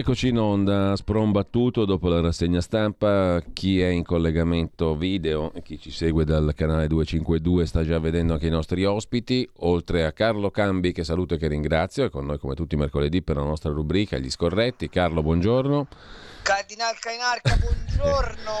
Rieccoci in onda, sprombattuto dopo la rassegna stampa. Chi è in collegamento video e chi ci segue dal canale 252 sta già vedendo anche i nostri ospiti, oltre a Carlo Cambi che saluto e che ringrazio, è con noi come tutti i mercoledì per la nostra rubrica Gli Scorretti. Carlo, buongiorno. Cardinal Cainarca, buongiorno,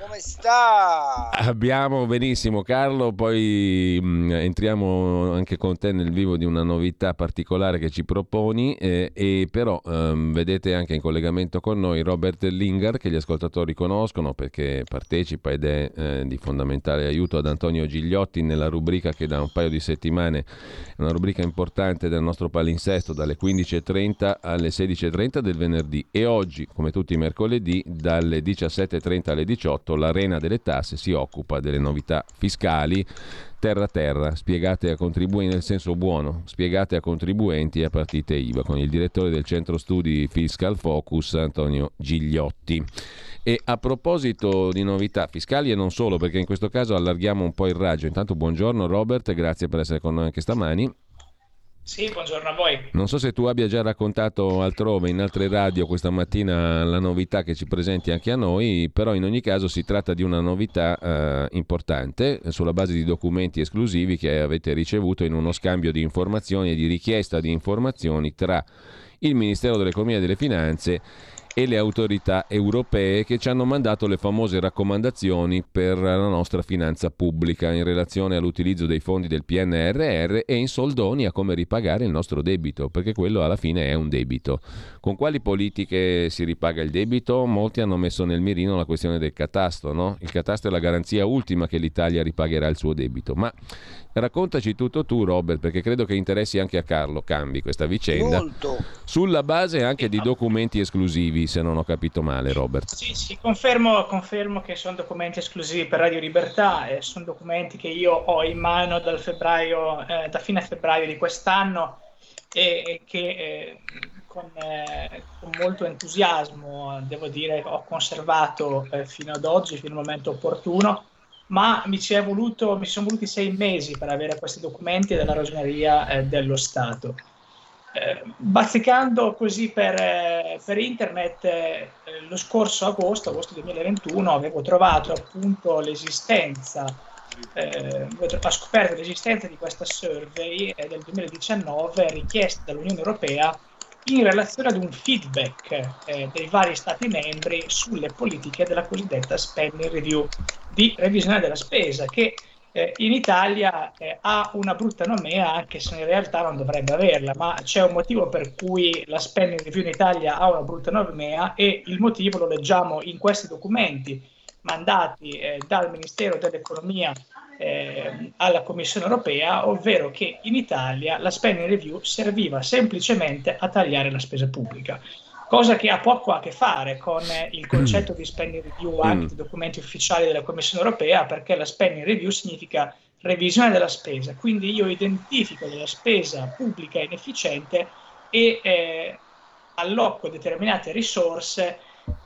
come sta? Abbiamo benissimo Carlo, poi mh, mm, entriamo anche con te nel vivo di una novità particolare che ci proponi eh, e però ehm, vedete anche in collegamento con noi Robert Lingar che gli ascoltatori conoscono perché partecipa ed è eh, di fondamentale aiuto ad Antonio Gigliotti nella rubrica che da un paio di settimane è una rubrica importante del nostro palinsesto dalle 15.30 alle 16.30 del venerdì e oggi come tutti mercoledì dalle 17.30 alle 18 l'Arena delle Tasse si occupa delle novità fiscali terra terra, spiegate a contribuenti nel senso buono, spiegate a contribuenti e a partite IVA con il direttore del centro studi Fiscal Focus Antonio Gigliotti. E a proposito di novità fiscali e non solo, perché in questo caso allarghiamo un po' il raggio. Intanto buongiorno Robert, grazie per essere con noi anche stamani. Sì, buongiorno a voi. Non so se tu abbia già raccontato altrove, in altre radio questa mattina, la novità che ci presenti anche a noi, però in ogni caso si tratta di una novità eh, importante sulla base di documenti esclusivi che avete ricevuto in uno scambio di informazioni e di richiesta di informazioni tra il Ministero dell'Economia e delle Finanze e le autorità europee che ci hanno mandato le famose raccomandazioni per la nostra finanza pubblica in relazione all'utilizzo dei fondi del PNRR e in soldoni a come ripagare il nostro debito, perché quello alla fine è un debito. Con quali politiche si ripaga il debito? Molti hanno messo nel mirino la questione del catasto, no? Il catasto è la garanzia ultima che l'Italia ripagherà il suo debito, ma Raccontaci tutto tu, Robert, perché credo che interessi anche a Carlo Cambi questa vicenda. Molto. Sulla base anche di documenti esclusivi, se non ho capito male, Robert. Sì, sì, confermo, confermo che sono documenti esclusivi per Radio Libertà e sono documenti che io ho in mano dal febbraio, eh, da fine febbraio di quest'anno e, e che eh, con, eh, con, molto entusiasmo, devo dire, ho conservato eh, fino ad oggi, fino al momento opportuno ma mi, voluto, mi sono voluti sei mesi per avere questi documenti della ragioneria eh, dello Stato. Eh, bazzicando così per, eh, per internet eh, lo scorso agosto, agosto 2021, avevo trovato appunto l'esistenza, eh, ho scoperto l'esistenza di questa survey eh, del 2019 richiesta dall'Unione Europea in relazione ad un feedback eh, dei vari Stati membri sulle politiche della cosiddetta spending review di revisione della spesa, che eh, in Italia eh, ha una brutta nomea, anche se in realtà non dovrebbe averla, ma c'è un motivo per cui la spending review in Italia ha una brutta nomea e il motivo lo leggiamo in questi documenti mandati eh, dal Ministero dell'Economia eh, alla Commissione europea, ovvero che in Italia la spending review serviva semplicemente a tagliare la spesa pubblica, cosa che ha poco a che fare con il concetto di spending review anche mm. dei documenti ufficiali della Commissione europea, perché la spending review significa revisione della spesa, quindi io identifico della spesa pubblica inefficiente e eh, alloco determinate risorse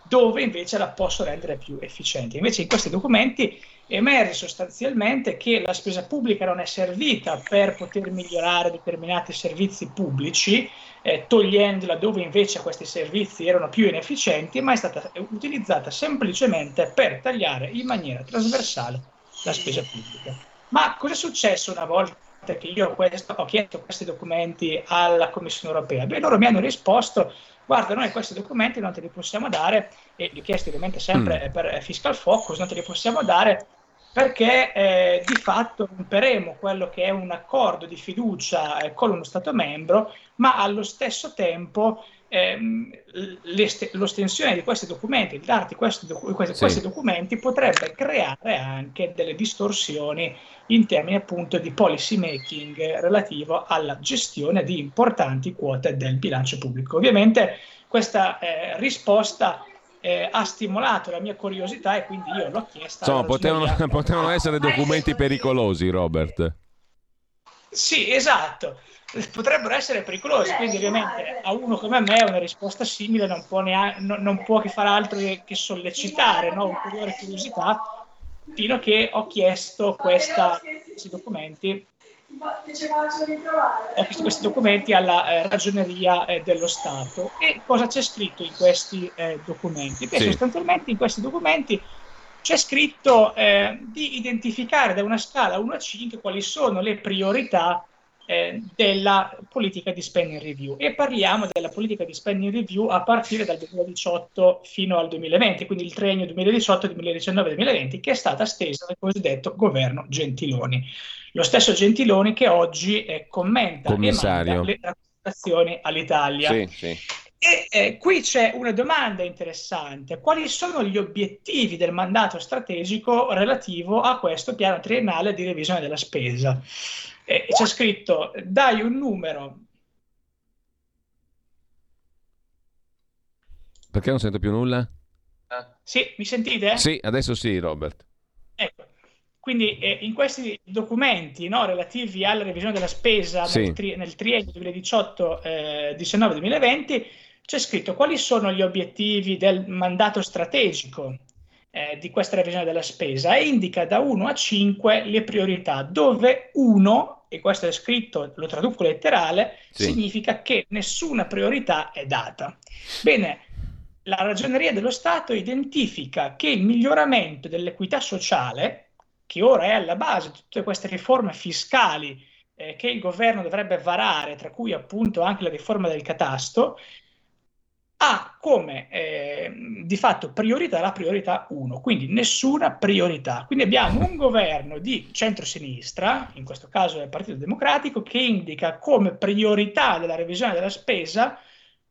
dove invece la posso rendere più efficiente. Invece in questi documenti emerge sostanzialmente che la spesa pubblica non è servita per poter migliorare determinati servizi pubblici, eh, togliendola dove invece questi servizi erano più inefficienti, ma è stata utilizzata semplicemente per tagliare in maniera trasversale la spesa pubblica. Ma cosa è successo una volta che io questo, ho chiesto questi documenti alla Commissione europea? Beh, loro mi hanno risposto guarda, noi questi documenti non te li possiamo dare, e li ho chiesti ovviamente sempre mm. per Fiscal Focus, non te li possiamo dare perché eh, di fatto romperemo quello che è un accordo di fiducia eh, con uno Stato membro, ma allo stesso tempo ehm, l'ostensione di questi documenti, il darti questi, docu- questi, sì. questi, documenti potrebbe creare anche delle distorsioni in termini appunto di policy making relativo alla gestione di importanti quote del bilancio pubblico. Ovviamente questa eh, risposta eh, ha stimolato la mia curiosità e quindi io l'ho chiesta. Insomma, potevano, potevano essere documenti pericolosi, Robert. Sì, esatto, potrebbero essere pericolosi, quindi ovviamente a uno come me una risposta simile non può, neanche, non, non può che fare altro che, che sollecitare no? ulteriore curiosità, fino a che ho chiesto questa, questi documenti ho visto questi documenti alla eh, ragioneria eh, dello Stato. E cosa c'è scritto in questi eh, documenti? Beh, sì. sostanzialmente in questi documenti c'è scritto eh, di identificare da una scala 1 a 5 quali sono le priorità eh, della politica di spending review e parliamo della politica di spending review a partire dal 2018 fino al 2020, quindi il triennio 2018, 2019, 2020 che è stata stesa dal cosiddetto governo Gentiloni. Lo stesso Gentiloni che oggi eh, commenta Commissario. le raccomandazioni all'Italia. Sì, sì. E eh, qui c'è una domanda interessante. Quali sono gli obiettivi del mandato strategico relativo a questo piano triennale di revisione della spesa? e c'è scritto dai un numero. Perché non sento più nulla? Sì, mi sentite? Sì, adesso sì, Robert. Quindi eh, in questi documenti no, relativi alla revisione della spesa sì. nel, tri- nel triennio 2018-19-2020 eh, c'è scritto quali sono gli obiettivi del mandato strategico eh, di questa revisione della spesa e indica da 1 a 5 le priorità, dove 1 e questo è scritto, lo traduco letterale, sì. significa che nessuna priorità è data. Bene, la ragioneria dello Stato identifica che il miglioramento dell'equità sociale, che ora è alla base di tutte queste riforme fiscali eh, che il governo dovrebbe varare, tra cui appunto anche la riforma del catasto, ha come eh, di fatto priorità la priorità 1, quindi nessuna priorità. Quindi abbiamo un governo di centrosinistra, in questo caso del Partito Democratico, che indica come priorità della revisione della spesa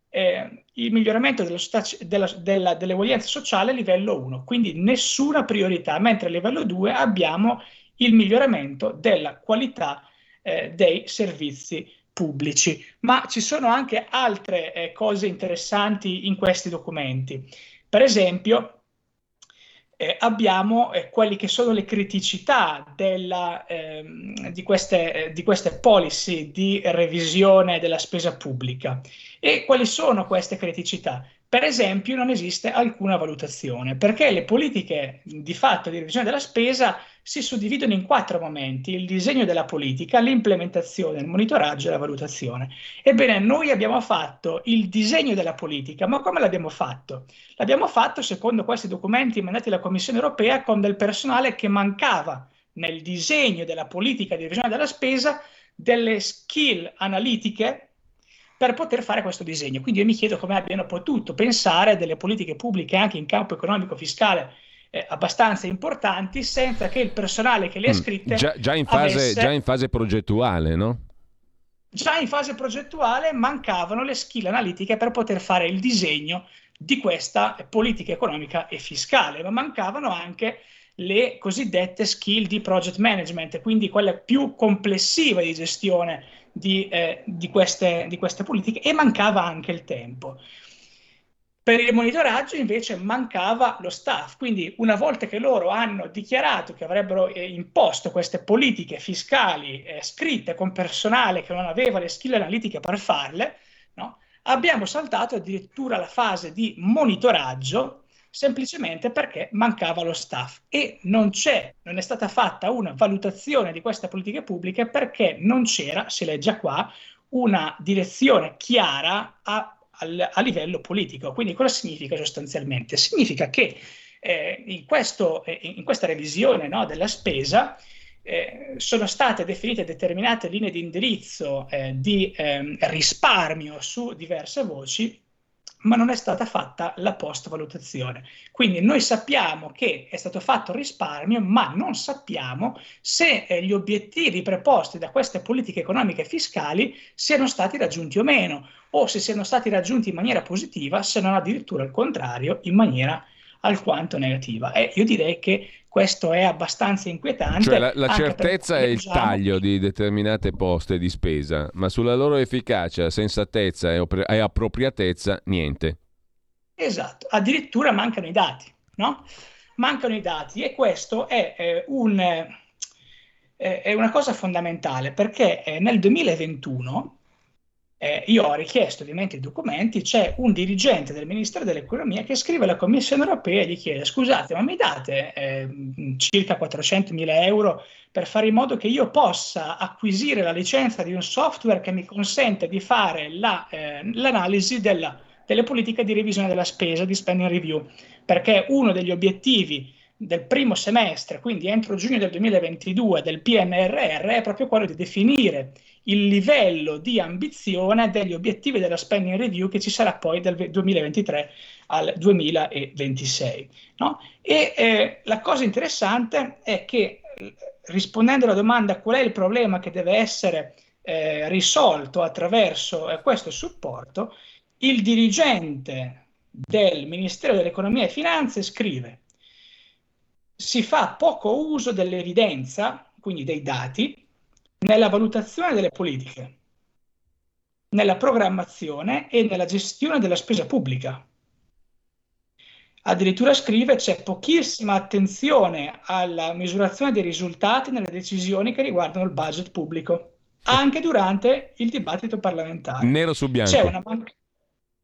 eh, il miglioramento dello sta- della, della, dell'eguaglianza sociale a livello 1, quindi nessuna priorità, mentre a livello 2 abbiamo il miglioramento della qualità eh, dei servizi pubblici, ma ci sono anche altre eh, cose interessanti in questi documenti. Per esempio, eh, abbiamo eh, quelle che sono le criticità della, ehm, di, queste, eh, di, queste, policy di revisione della spesa pubblica. E quali sono queste criticità? Per esempio, non esiste alcuna valutazione, perché le politiche di fatto di revisione della spesa si suddividono in quattro momenti, il disegno della politica, l'implementazione, il monitoraggio e la valutazione. Ebbene, noi abbiamo fatto il disegno della politica, ma come l'abbiamo fatto? L'abbiamo fatto secondo questi documenti mandati dalla Commissione europea con del personale che mancava nel disegno della politica di revisione della spesa delle skill analitiche per poter fare questo disegno. Quindi io mi chiedo come abbiano potuto pensare delle politiche pubbliche anche in campo economico-fiscale eh, abbastanza importanti senza che il personale che le ha mm. scritte... Mm, già, già, in fase, avesse... già in fase progettuale, no? Già in fase progettuale mancavano le skill analitiche per poter fare il disegno di questa politica economica e fiscale, ma mancavano anche le cosiddette skill di project management, quindi quella più complessiva di gestione di, eh, di, queste, di queste politiche e mancava anche il tempo. Per il monitoraggio invece mancava lo staff, quindi una volta che loro hanno dichiarato che avrebbero eh, imposto queste politiche fiscali eh, scritte con personale che non aveva le skill analitiche per farle, no? abbiamo saltato addirittura la fase di monitoraggio semplicemente perché mancava lo staff e non c'è, non è stata fatta una valutazione di queste politiche pubbliche perché non c'era, si legge qua, una direzione chiara a, a, a livello politico. Quindi cosa significa sostanzialmente? Significa che eh, in, questo, eh, in, questa revisione no, della spesa eh, sono state definite determinate linee di indirizzo eh, di ehm, risparmio su diverse voci ma non è stata fatta la post-valutazione. Quindi noi sappiamo che è stato fatto risparmio, ma non sappiamo se eh, gli obiettivi preposti da queste politiche economiche e fiscali siano stati raggiunti o meno, o se siano stati raggiunti in maniera positiva, se non addirittura il contrario, in maniera alquanto negativa. E io direi che questo è abbastanza inquietante. Cioè la, la certezza è il taglio di determinate poste di spesa, ma sulla loro efficacia, sensatezza e, e appropriatezza niente. Esatto, addirittura mancano i dati, no? Mancano i dati e questo è, eh, un, eh, è una cosa fondamentale perché eh, nel 2021 eh, io ho richiesto ovviamente i documenti, c'è un dirigente del Ministero dell'Economia che scrive alla Commissione europea e gli chiede scusate ma mi date eh, circa 400 mila euro per fare in modo che io possa acquisire la licenza di un software che mi consente di fare la, eh, l'analisi della, delle politiche di revisione della spesa, di spending review, perché uno degli obiettivi del primo semestre, quindi entro giugno del 2022 del PNRR, è proprio quello di definire il livello di ambizione degli obiettivi della spending review che ci sarà poi dal 2023 al 2026. No? E eh, la cosa interessante è che rispondendo alla domanda qual è il problema che deve essere eh, risolto attraverso eh, questo supporto, il dirigente del Ministero dell'Economia e Finanze scrive si fa poco uso dell'evidenza, quindi dei dati, nella valutazione delle politiche, nella programmazione e nella gestione della spesa pubblica. Addirittura scrive c'è pochissima attenzione alla misurazione dei risultati nelle decisioni che riguardano il budget pubblico, anche durante il dibattito parlamentare. Nero su bianco. Man-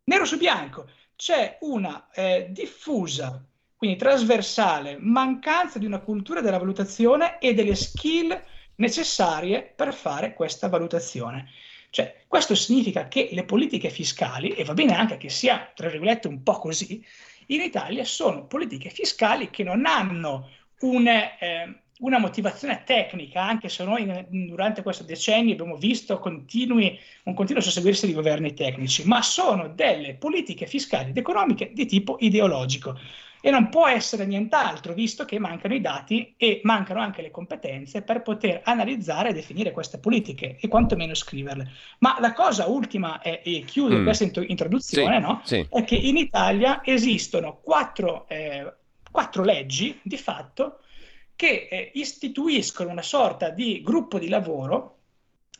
Nero su bianco. C'è una eh, diffusa quindi trasversale, mancanza di una cultura della valutazione e delle skill necessarie per fare questa valutazione. Cioè, questo significa che le politiche fiscali, e va bene anche che sia, tra virgolette, un po' così, in Italia sono politiche fiscali che non hanno un, eh, una motivazione tecnica, anche se noi durante questo decennio abbiamo visto continui, un continuo susseguirsi di governi tecnici, ma sono delle politiche fiscali ed economiche di tipo ideologico e non può essere nient'altro visto che mancano i dati e mancano anche le competenze per poter analizzare e definire queste politiche e quantomeno scriverle. Ma la cosa ultima, è, e chiudo mm. questa introduzione, sì, no? sì. è che in Italia esistono quattro, eh, quattro leggi di fatto che eh, istituiscono una sorta di gruppo di lavoro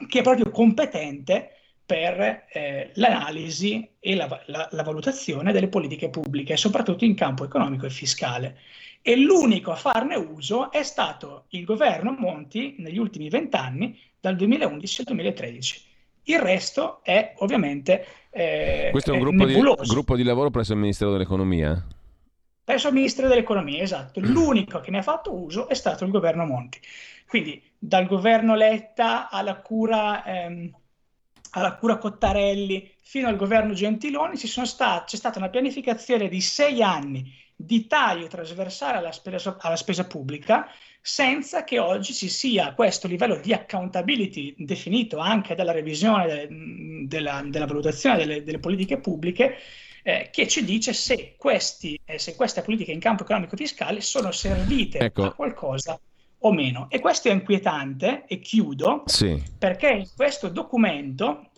che è proprio competente per eh, l'analisi e la, la, la, valutazione delle politiche pubbliche, soprattutto in campo economico e fiscale. E l'unico a farne uso è stato il governo Monti negli ultimi vent'anni, dal 2011 al 2013. Il resto è ovviamente. Eh, Questo è un gruppo di, gruppo di, lavoro presso il Ministero dell'Economia? Presso il Ministero dell'Economia, esatto. L'unico che ne ha fatto uso è stato il governo Monti. Quindi dal governo Letta alla cura. Ehm, alla cura Cottarelli fino al governo Gentiloni sta- c'è stata una pianificazione di sei anni di taglio trasversale alla spesa, alla spesa pubblica senza che oggi ci sia questo livello di accountability definito anche dalla revisione de- della, della, valutazione delle, delle politiche pubbliche eh, che ci dice se, questi, eh, se, queste politiche in campo economico-fiscale sono servite ecco. a qualcosa o meno. E questo è inquietante, e chiudo, sì. perché in questo documento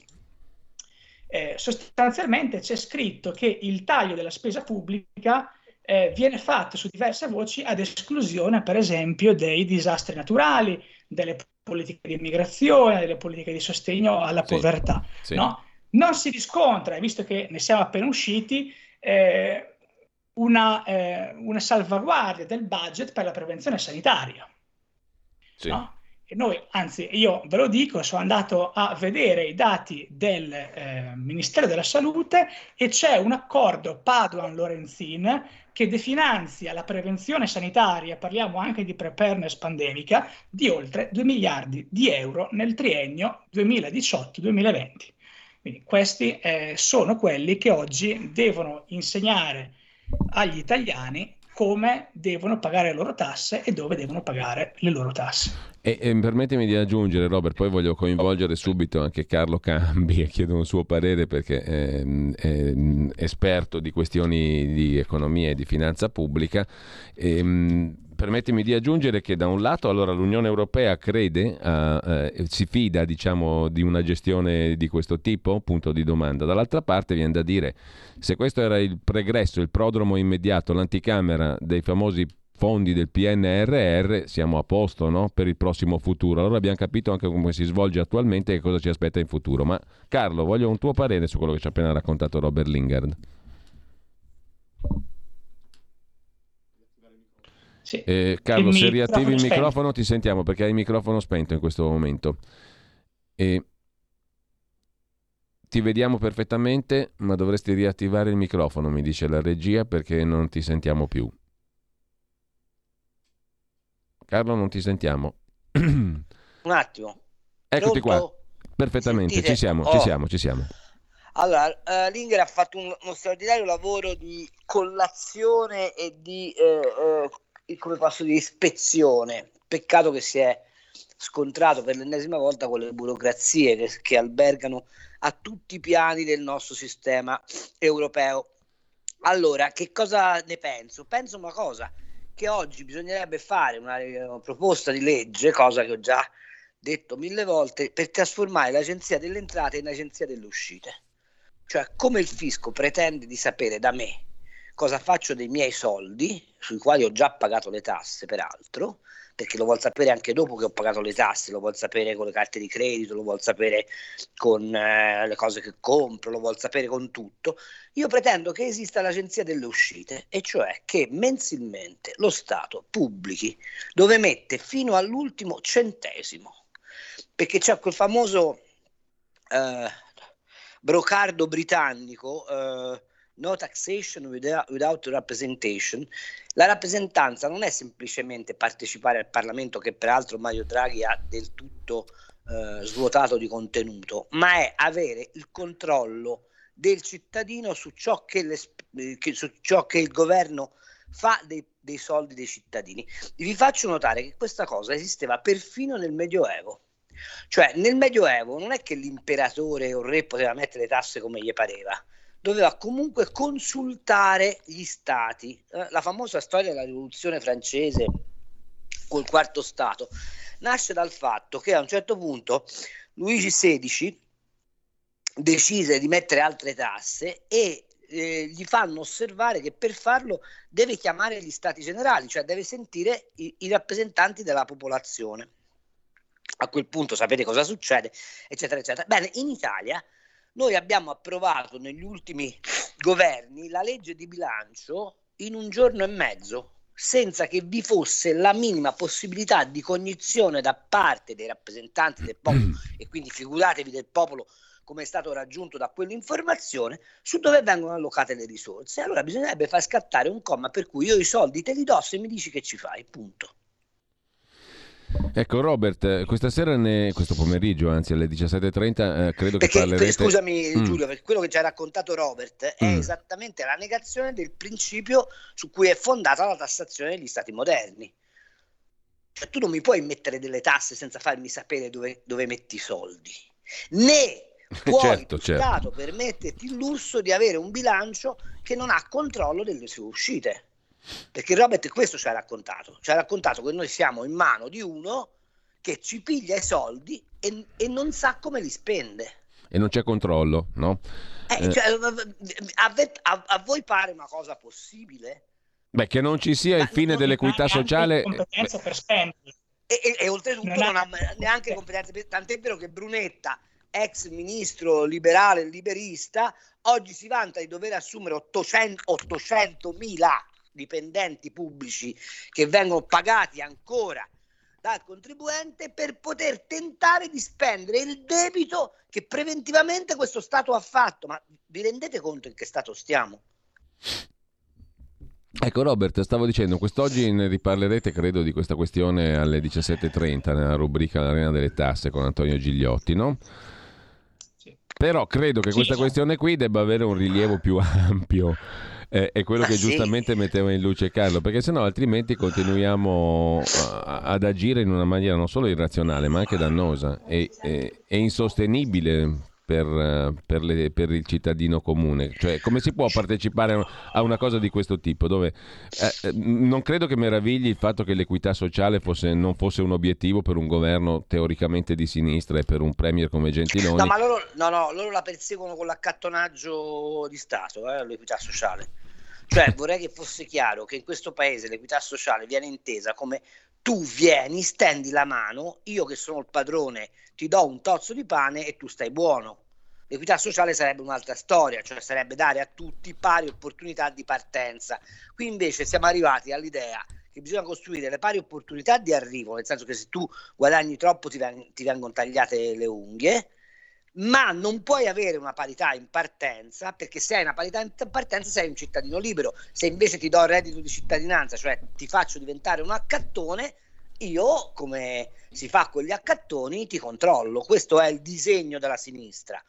eh, sostanzialmente c'è scritto che il taglio della spesa pubblica eh, viene fatto su diverse voci ad esclusione, per esempio, dei disastri naturali, delle politiche di immigrazione, delle politiche di sostegno alla sì. povertà. Sì. No? Non si riscontra, visto che ne siamo appena usciti, eh, una, eh, una salvaguardia del budget per la prevenzione sanitaria. Sì. No? Noi, anzi, io ve lo dico, sono andato a vedere i dati del eh, Ministero della Salute e c'è un accordo Paduan-Lorenzin che definanzia la prevenzione sanitaria, parliamo anche di preparedness pandemica, di oltre 2 miliardi di euro nel triennio 2018-2020. Quindi questi eh, sono quelli che oggi devono insegnare agli italiani come devono pagare le loro tasse e dove devono pagare le loro tasse. E, e permettimi di aggiungere, Robert, poi voglio coinvolgere subito anche Carlo Cambi e chiedo un suo parere perché è, è esperto di questioni di economia e di finanza pubblica. E, permettimi di aggiungere che da un lato allora, l'Unione Europea crede, uh, uh, si fida diciamo, di una gestione di questo tipo, punto di domanda. Dall'altra parte viene da dire, se questo era il pregresso, il prodromo immediato, l'anticamera dei famosi fondi del PNRR, siamo a posto no? per il prossimo futuro. Allora abbiamo capito anche come si svolge attualmente e cosa ci aspetta in futuro. Ma Carlo, voglio un tuo parere su quello che ci ha appena raccontato Robert Lingard. Sì. Eh, Carlo, se riattivi il microfono ti sentiamo perché hai il microfono spento in questo momento. E ti vediamo perfettamente, ma dovresti riattivare il microfono, mi dice la regia, perché non ti sentiamo più. Carlo, non ti sentiamo. Un attimo. Eccoti Pronto? qua. Perfettamente, Sentite? ci siamo, oh. ci siamo, ci siamo. Allora, uh, Linger ha fatto un, uno straordinario lavoro di collazione e di uh, come posso dire, ispezione. Peccato che si è scontrato per l'ennesima volta con le burocrazie che, che albergano a tutti i piani del nostro sistema europeo. Allora, che cosa ne penso? Penso una cosa, che oggi bisognerebbe fare una, una proposta di legge, cosa che ho già detto mille volte, per trasformare l'agenzia delle entrate in agenzia delle uscite. Cioè, come il fisco pretende di sapere da me cosa faccio dei miei soldi, sui quali ho già pagato le tasse peraltro, perché lo vuol sapere anche dopo che ho pagato le tasse, lo vuol sapere con le carte di credito, lo vuol sapere con eh, le cose che compro, lo vuol sapere con tutto. Io pretendo che esista l'agenzia delle uscite, e cioè che mensilmente lo Stato pubblichi dove mette fino all'ultimo centesimo, perché c'è quel famoso eh, brocardo britannico. Eh, no taxation without, representation, la rappresentanza non è semplicemente partecipare al Parlamento, che peraltro Mario Draghi ha del tutto eh, svuotato di contenuto, ma è avere il controllo del cittadino su ciò che, le, su ciò che il governo fa dei, dei soldi dei cittadini. Vi faccio notare che questa cosa esisteva perfino nel Medioevo. Cioè, nel Medioevo non è che l'imperatore o il re poteva mettere le tasse come gli pareva, doveva comunque consultare gli stati. Eh, la famosa storia della rivoluzione francese col quarto stato nasce dal fatto che a un certo punto Luigi XVI decise di mettere altre tasse e eh, gli fanno osservare che per farlo deve chiamare gli stati generali, cioè deve sentire i, i rappresentanti della popolazione. A quel punto sapete cosa succede, eccetera, eccetera. Bene, in Italia noi abbiamo approvato negli ultimi governi la legge di bilancio in un giorno e mezzo, senza che vi fosse la minima possibilità di cognizione da parte dei rappresentanti del popolo e quindi figuratevi del popolo come è stato raggiunto da quell'informazione su dove vengono allocate le risorse. Allora bisognerebbe far scattare un comma per cui io i soldi te li do se mi dici che ci fai, punto. Ecco Robert, questa sera, ne, questo pomeriggio, anzi alle 17.30, eh, credo perché, che parlerete... Scusami mm. Giulio, perché quello che ci ha raccontato Robert è mm. esattamente la negazione del principio su cui è fondata la tassazione degli stati moderni. Cioè tu non mi puoi mettere delle tasse senza farmi sapere dove, dove metti i soldi, né puoi certo, certo. Stato permetterti il lusso di avere un bilancio che non ha controllo delle sue uscite. Perché Robert questo ci ha raccontato, ci ha raccontato che noi siamo in mano di uno che ci piglia i soldi e, e non sa come li spende. E non c'è controllo, no? Eh, eh. Cioè, a, a, a, voi pare una cosa possibile? Beh, che non ci sia il fine dell'equità sociale... Competenza per spendere. E, e, e, oltretutto non, non ha neanche competenze, tant'è vero che Brunetta, ex ministro liberale liberista, oggi si vanta di dover assumere 800, 800 mila dipendenti pubblici che vengono pagati ancora dal contribuente per poter tentare di spendere il debito che preventivamente questo Stato ha fatto. Ma vi rendete conto in che Stato stiamo? Ecco Robert, stavo dicendo, quest'oggi ne riparlerete credo di questa questione alle 17.30 nella rubrica L'Arena delle Tasse con Antonio Gigliotti, no? Però credo che questa questione qui debba avere un rilievo più ampio. Eh, è quello Ma che sì. giustamente metteva in luce Carlo, perché sennò altrimenti continuiamo ad agire in una maniera non solo irrazionale, ma anche dannosa e, e, e insostenibile per, per, le, per, il cittadino comune? Cioè, come si può partecipare a una cosa di questo tipo? Dove, eh, eh, non credo che meravigli il fatto che l'equità sociale fosse, non fosse un obiettivo per un governo teoricamente di sinistra e per un premier come Gentiloni. No, ma loro, no, no, loro la perseguono con l'accattonaggio di Stato, eh, l'equità sociale. Cioè, vorrei che fosse chiaro che in questo paese l'equità sociale viene intesa come tu vieni, stendi la mano, io che sono il padrone ti do un tozzo di pane e tu stai buono. L'equità sociale sarebbe un'altra storia, cioè sarebbe dare a tutti pari opportunità di partenza. Qui invece siamo arrivati all'idea che bisogna costruire le pari opportunità di arrivo, nel senso che se tu guadagni troppo ti, veng- ti vengono tagliate le unghie, ma non puoi avere una parità in partenza perché se hai una parità in partenza sei un cittadino libero. Se invece ti do il reddito di cittadinanza, cioè ti faccio diventare un accattone, io, come si fa con gli accattoni, ti controllo. Questo è il disegno della sinistra.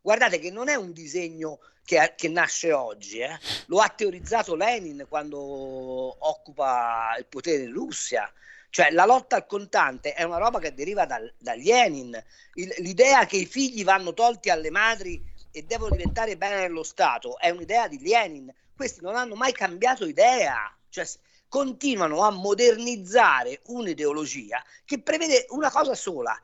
Guardate che non è un disegno che, che nasce oggi, eh. lo ha teorizzato Lenin quando occupa il potere in Russia. Cioè la lotta al contante è una roba che deriva dal, da Lenin. Il, l'idea che i figli vanno tolti alle madri e devono diventare bene nello Stato è un'idea di Lenin. Questi non hanno mai cambiato idea. Cioè, continuano a modernizzare un'ideologia che prevede una cosa sola,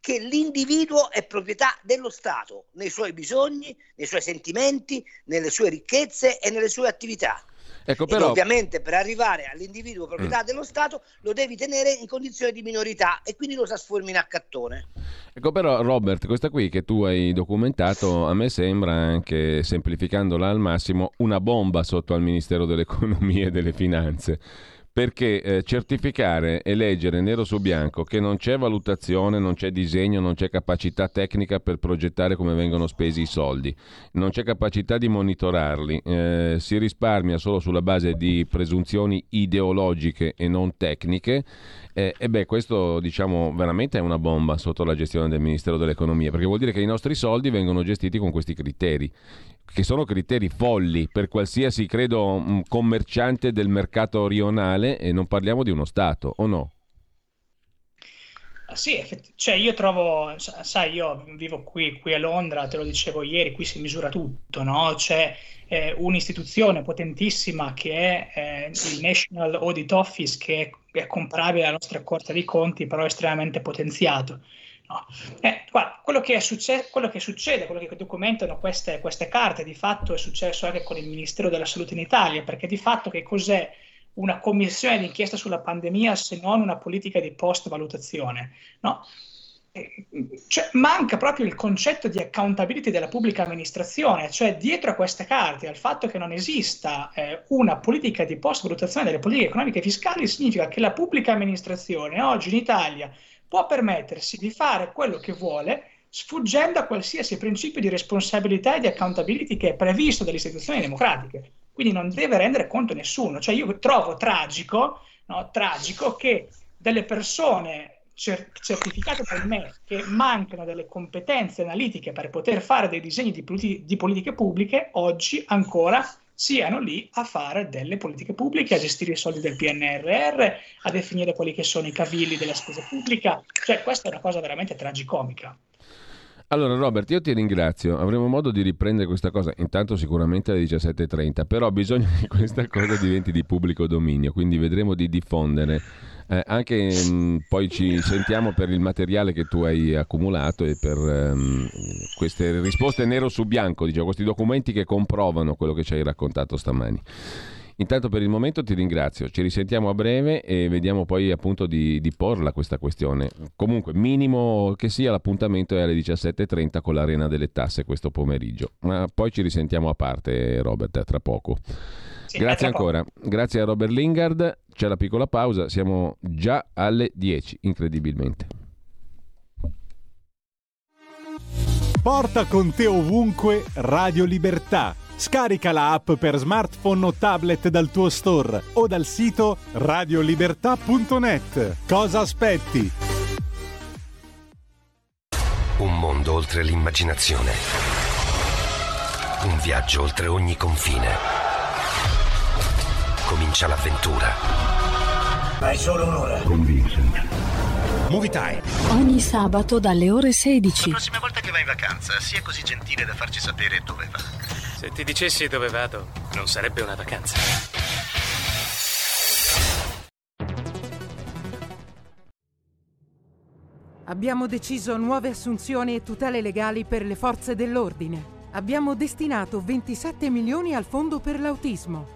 che l'individuo è proprietà dello Stato nei suoi bisogni, nei suoi sentimenti, nelle sue ricchezze e nelle sue attività. Ecco, però... ovviamente per arrivare all'individuo proprietà mm. dello Stato lo devi tenere in condizione di minorità e quindi lo trasformi in accattone. Ecco però Robert, questa qui che tu hai documentato a me sembra anche semplificandola al massimo una bomba sotto al Ministero dell'Economia e delle Finanze perché eh, certificare e leggere nero su bianco che non c'è valutazione, non c'è disegno, non c'è capacità tecnica per progettare come vengono spesi i soldi, non c'è capacità di monitorarli, eh, si risparmia solo sulla base di presunzioni ideologiche e non tecniche, eh, e beh questo diciamo veramente è una bomba sotto la gestione del Ministero dell'Economia, perché vuol dire che i nostri soldi vengono gestiti con questi criteri che sono criteri folli per qualsiasi, credo, mm, commerciante del mercato rionale e non parliamo di uno Stato, o no? Sì, cioè io trovo, sai, io vivo qui, qui, a Londra, te lo dicevo ieri, qui si misura tutto, no? C'è eh, un'istituzione potentissima che è eh, il National Audit Office, che è, è comparabile alla nostra Corte dei Conti, però estremamente potenziato. No. Eh, guarda, quello, che succe- quello, che succede, quello che documentano queste, queste, carte, di fatto è successo anche con il Ministero della Salute in Italia, perché di fatto che cos'è una commissione d'inchiesta sulla pandemia se non una politica di post-valutazione? No? Eh, cioè, manca proprio il concetto di accountability della pubblica amministrazione, cioè dietro a queste carte, al fatto che non esista eh, una politica di post-valutazione delle politiche economiche e fiscali, significa che la pubblica amministrazione oggi in Italia può permettersi di fare quello che vuole sfuggendo a qualsiasi principio di responsabilità e di accountability che è previsto dalle istituzioni democratiche. Quindi non deve rendere conto nessuno. Cioè io trovo tragico, no, tragico che delle persone certificate da me che mancano delle competenze analitiche per poter fare dei disegni di, politi- di politiche pubbliche oggi ancora siano lì a fare delle politiche pubbliche, a gestire i soldi del PNRR, a definire quelli che sono i cavilli della spesa pubblica. Cioè, questa è una cosa veramente tragicomica. Allora Robert, io ti ringrazio, avremo modo di riprendere questa cosa, intanto sicuramente alle 17.30, però bisogna che questa cosa diventi di pubblico dominio, quindi vedremo di diffondere eh, anche mh, mm, poi ci sentiamo per il materiale che tu hai accumulato e per um, queste risposte nero su bianco, diciamo, questi documenti che comprovano quello che ci hai raccontato stamani. Intanto per il momento ti ringrazio, ci risentiamo a breve e vediamo poi appunto di, di porla questa questione. Comunque, minimo che sia, l'appuntamento è alle 17.30 con l'Arena delle Tasse questo pomeriggio. Ma poi ci risentiamo a parte, Robert, tra poco. Sì, Grazie ancora. Grazie a Robert Lingard. C'è la piccola pausa, siamo già alle 10, incredibilmente. Porta con te ovunque Radio Libertà. Scarica la app per smartphone o tablet dal tuo store o dal sito radiolibertà.net. Cosa aspetti? Un mondo oltre l'immaginazione. Un viaggio oltre ogni confine. Comincia l'avventura. Hai solo un'ora. Con Vincent. Movie Time. Ogni sabato dalle ore 16. La prossima volta che vai in vacanza, sia così gentile da farci sapere dove va. Se ti dicessi dove vado, non sarebbe una vacanza. Abbiamo deciso nuove assunzioni e tutele legali per le forze dell'ordine. Abbiamo destinato 27 milioni al fondo per l'autismo.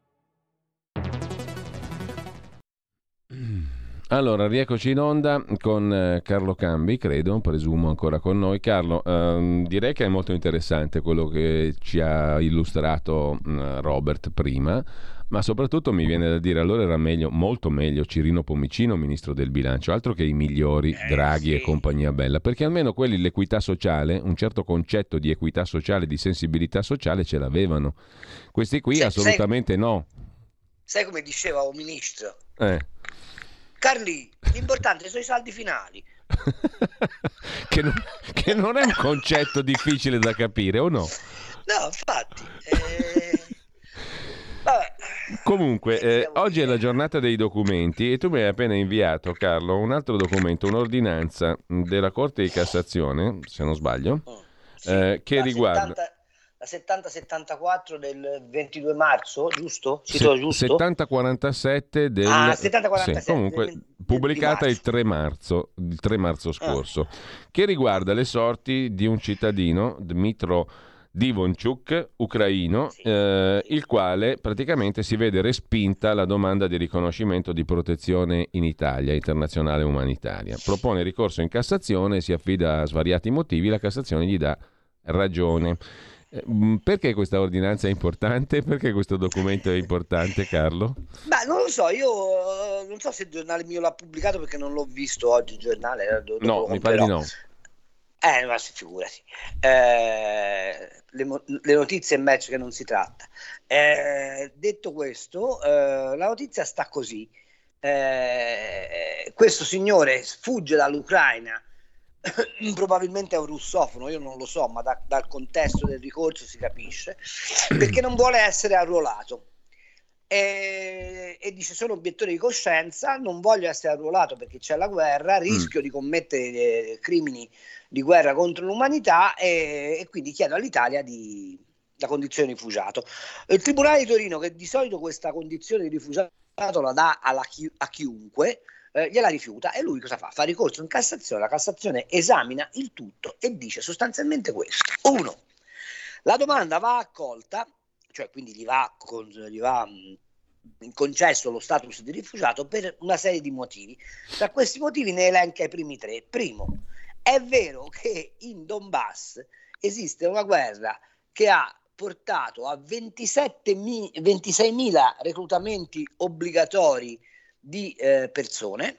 Allora, rieccoci in onda con eh, Carlo Cambi, credo, presumo ancora con noi. Carlo, ehm, direi che è molto interessante quello che ci ha illustrato mm, Robert prima, ma soprattutto mi viene da dire allora era meglio, molto meglio Cirino Pomicino, ministro del bilancio, altro che i migliori eh, Draghi sì. e compagnia bella, perché almeno quelli l'equità sociale, un certo concetto di equità sociale, di sensibilità sociale ce l'avevano. Questi qui sì, assolutamente sai, no. Sai come diceva un ministro? Eh Carli, l'importante sono i saldi finali. che, non, che, non, è un concetto difficile da capire, o no? No, infatti. Eh... Comunque, eh, oggi è la giornata dei documenti e tu mi hai appena inviato, Carlo, un altro documento, un'ordinanza della Corte di Cassazione, se non sbaglio, mm, sì, eh, che riguarda... 70 la 7074 del 22 marzo, giusto? Cito giusto? 7047 del ah, 7047, sì, comunque del, pubblicata il 3 marzo, il 3 marzo ah. scorso, ah. che riguarda le sorti di un cittadino, Dmitro Divonchuk, ucraino, sì, eh, sì. il quale praticamente si vede respinta la domanda di riconoscimento di protezione in Italia, internazionale umanitaria. Propone ricorso in Cassazione, si affida a svariati motivi, la Cassazione gli dà ragione. Eh, mm, perché questa ordinanza è importante? Perché questo documento è importante, Carlo? Beh, non lo so, io eh, non so se il giornale mio l'ha pubblicato perché non l'ho visto oggi il giornale. Eh, no, mi pare di no. Eh, ma si figurati. Eh, le, le, notizie in match che non si tratta. Eh, detto questo, eh, la notizia sta così. questo signore sfugge dall'Ucraina probabilmente è un russofono, io non lo so, ma da, dal contesto del ricorso si capisce, perché non vuole essere arruolato. E, e, dice sono obiettore di coscienza, non voglio essere arruolato perché c'è la guerra, rischio mm. di commettere eh, crimini di guerra contro l'umanità e, e quindi chiedo all'Italia di, la condizione di rifugiato. Il Tribunale di Torino, che di solito questa condizione di rifugiato la dà alla, a chiunque, eh, gliela rifiuta e lui cosa fa? Fa ricorso in Cassazione, la Cassazione esamina il tutto e dice sostanzialmente questo. Uno, la domanda va accolta, cioè quindi gli va, con, gli va mh, concesso lo status di rifugiato per una serie di motivi. Tra questi motivi ne elenca i primi tre. Primo, è vero che in Donbass esiste una guerra che ha portato a 27 mi, 26.000 reclutamenti obbligatori di eh, persone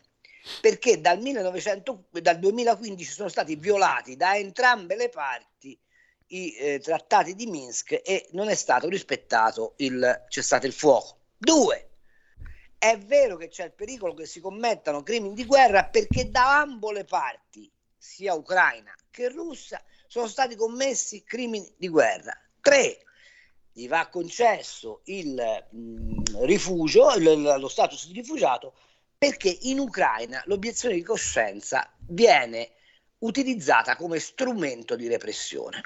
perché dal, 1900, dal 2015 sono stati violati da entrambe le parti i eh, trattati di Minsk e non è stato rispettato il cessate il fuoco. Due, è vero che c'è il pericolo che si commettano crimini di guerra perché da ambo le parti, sia ucraina che russa, sono stati commessi crimini di guerra. Tre, gli va concesso il mh, mm, rifugio, il, lo status di rifugiato, perché in Ucraina l'obiezione di coscienza viene utilizzata come strumento di repressione.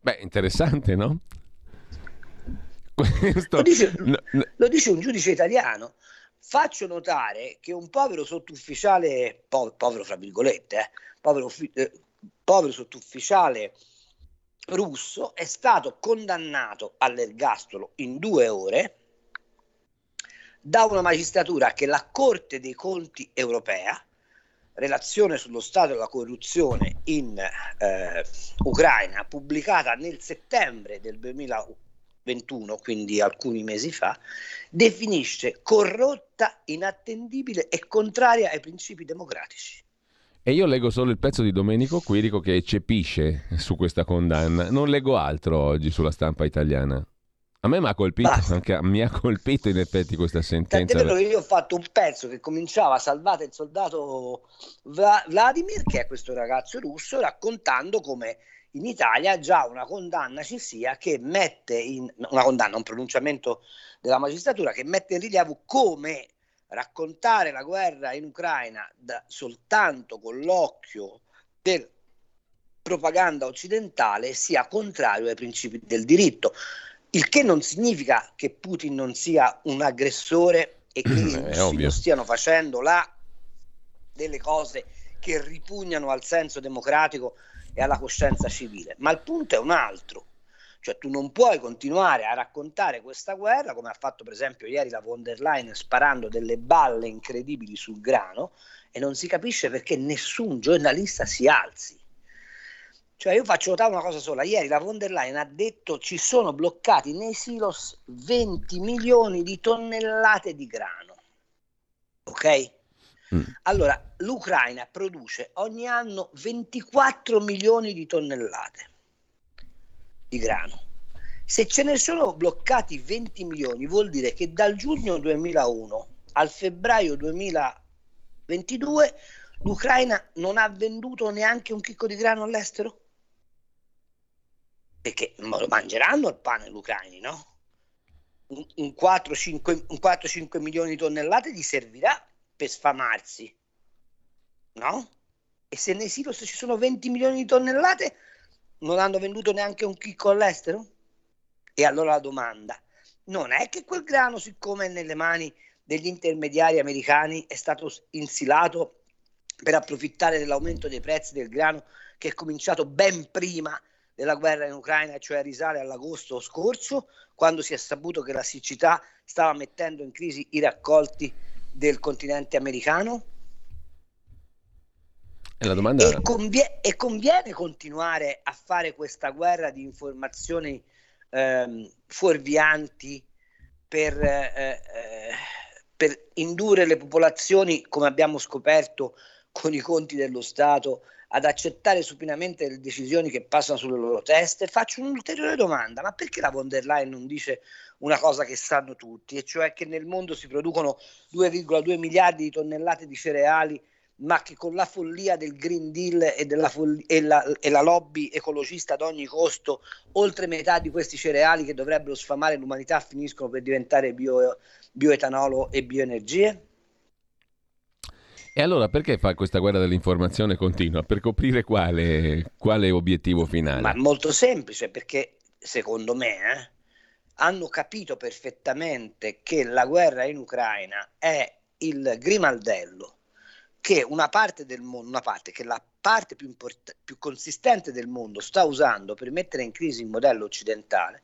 Beh, interessante, no? Questo... Lo, dice, no, no. lo, dice, un giudice italiano. Faccio notare che un povero sottufficiale, po- povero fra virgolette, eh, povero, eh, povero sottufficiale russo è stato condannato all'ergastolo in due ore da una magistratura che la Corte dei Conti europea, relazione sullo stato della corruzione in eh, Ucraina, pubblicata nel settembre del 2000, 21, quindi alcuni mesi fa, definisce corrotta, inattendibile e contraria ai principi democratici. E io leggo solo il pezzo di Domenico Quirico che eccepisce su questa condanna. Non leggo altro oggi sulla stampa italiana. A me mi ha colpito, anche, mi ha colpito in effetti questa sentenza. Tant'è vero che io ho fatto un pezzo che cominciava salvate il soldato Vladimir, che è questo ragazzo russo, raccontando come in Italia già una condanna ci sia che mette in una condanna, un pronunciamento della magistratura che mette in rilievo come raccontare la guerra in Ucraina da, soltanto con l'occhio del propaganda occidentale sia contrario ai principi del diritto. Il che non significa che Putin non sia un aggressore e che non stiano facendo là delle cose che ripugnano al senso democratico e alla coscienza civile. Ma il punto è un altro. Cioè tu non puoi continuare a raccontare questa guerra, come ha fatto per esempio ieri la von der Leyen sparando delle balle incredibili sul grano, e non si capisce perché nessun giornalista si alzi. Cioè io faccio notare una cosa sola, ieri la von der Leyen ha detto ci sono bloccati nei silos 20 milioni di tonnellate di grano. Ok? Mm. Allora, l'Ucraina produce ogni anno 24 milioni di tonnellate di grano. Se ce ne sono bloccati 20 milioni, vuol dire che dal giugno 2001 al febbraio 2022 l'Ucraina non ha venduto neanche un chicco di grano all'estero? Perché lo mangeranno il pane gli ucraini, no? Un, un 4-5 milioni di tonnellate gli servirà per sfamarsi, no? E se nei silos ci sono 20 milioni di tonnellate, non hanno venduto neanche un chicco all'estero? E allora la domanda, non è che quel grano, siccome è nelle mani degli intermediari americani, è stato insilato per approfittare dell'aumento dei prezzi del grano che è cominciato ben prima della guerra in Ucraina, cioè risale all'agosto scorso, quando si è saputo che la siccità stava mettendo in crisi i raccolti del continente americano? E, la domanda... e, convie- e conviene continuare a fare questa guerra di informazioni ehm, fuorvianti per, eh, eh, per indurre le popolazioni, come abbiamo scoperto con i conti dello Stato, ad accettare supinamente le decisioni che passano sulle loro teste, faccio un'ulteriore domanda, ma perché la von der Leyen non dice una cosa che sanno tutti, e cioè che nel mondo si producono 2,2 miliardi di tonnellate di cereali, ma che con la follia del Green Deal e, follia, e, la, e la lobby ecologista ad ogni costo, oltre metà di questi cereali che dovrebbero sfamare l'umanità finiscono per diventare bio, bioetanolo e bioenergie? E allora perché fa questa guerra dell'informazione continua? Per coprire quale, quale obiettivo finale? Ma molto semplice, perché secondo me eh, hanno capito perfettamente che la guerra in Ucraina è il grimaldello che una parte del mondo, una parte che la parte più, import- più consistente del mondo sta usando per mettere in crisi il modello occidentale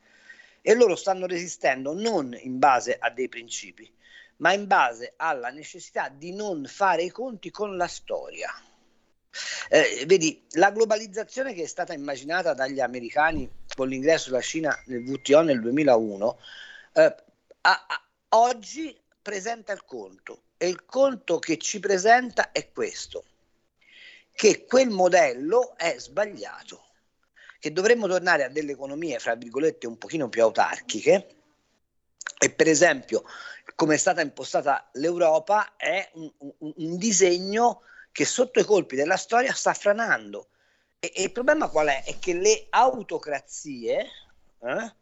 e loro stanno resistendo non in base a dei principi, ma in base alla necessità di non fare i conti con la storia. Eh, vedi, la globalizzazione che è stata immaginata dagli americani con l'ingresso della Cina nel WTO nel 2001, eh, a, a, oggi presenta il conto e il conto che ci presenta è questo, che quel modello è sbagliato, che dovremmo tornare a delle economie, fra virgolette, un pochino più autarchiche, e per esempio come è stata impostata l'Europa è un, un, un, disegno che sotto i colpi della storia sta franando. E, e il problema qual è? È che le autocrazie eh,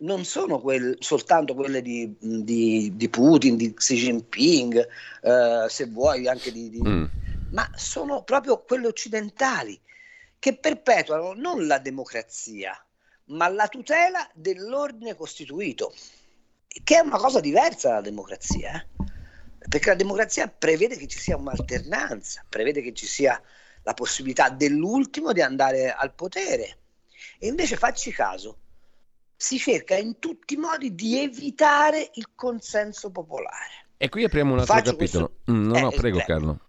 non sono quel, soltanto quelle di, di, di, Putin, di Xi Jinping, eh, se vuoi anche di... di mm. ma sono proprio quelle occidentali che perpetuano non la democrazia, ma la tutela dell'ordine costituito che è una cosa diversa dalla democrazia, eh? perché la democrazia prevede che ci sia un'alternanza, prevede che ci sia la possibilità dell'ultimo di andare al potere. E invece facci caso, si cerca in tutti i modi di evitare il consenso popolare. E qui apriamo un altro Faccio capitolo. Questo... Mm, no, eh, no, prego prego. Carlo.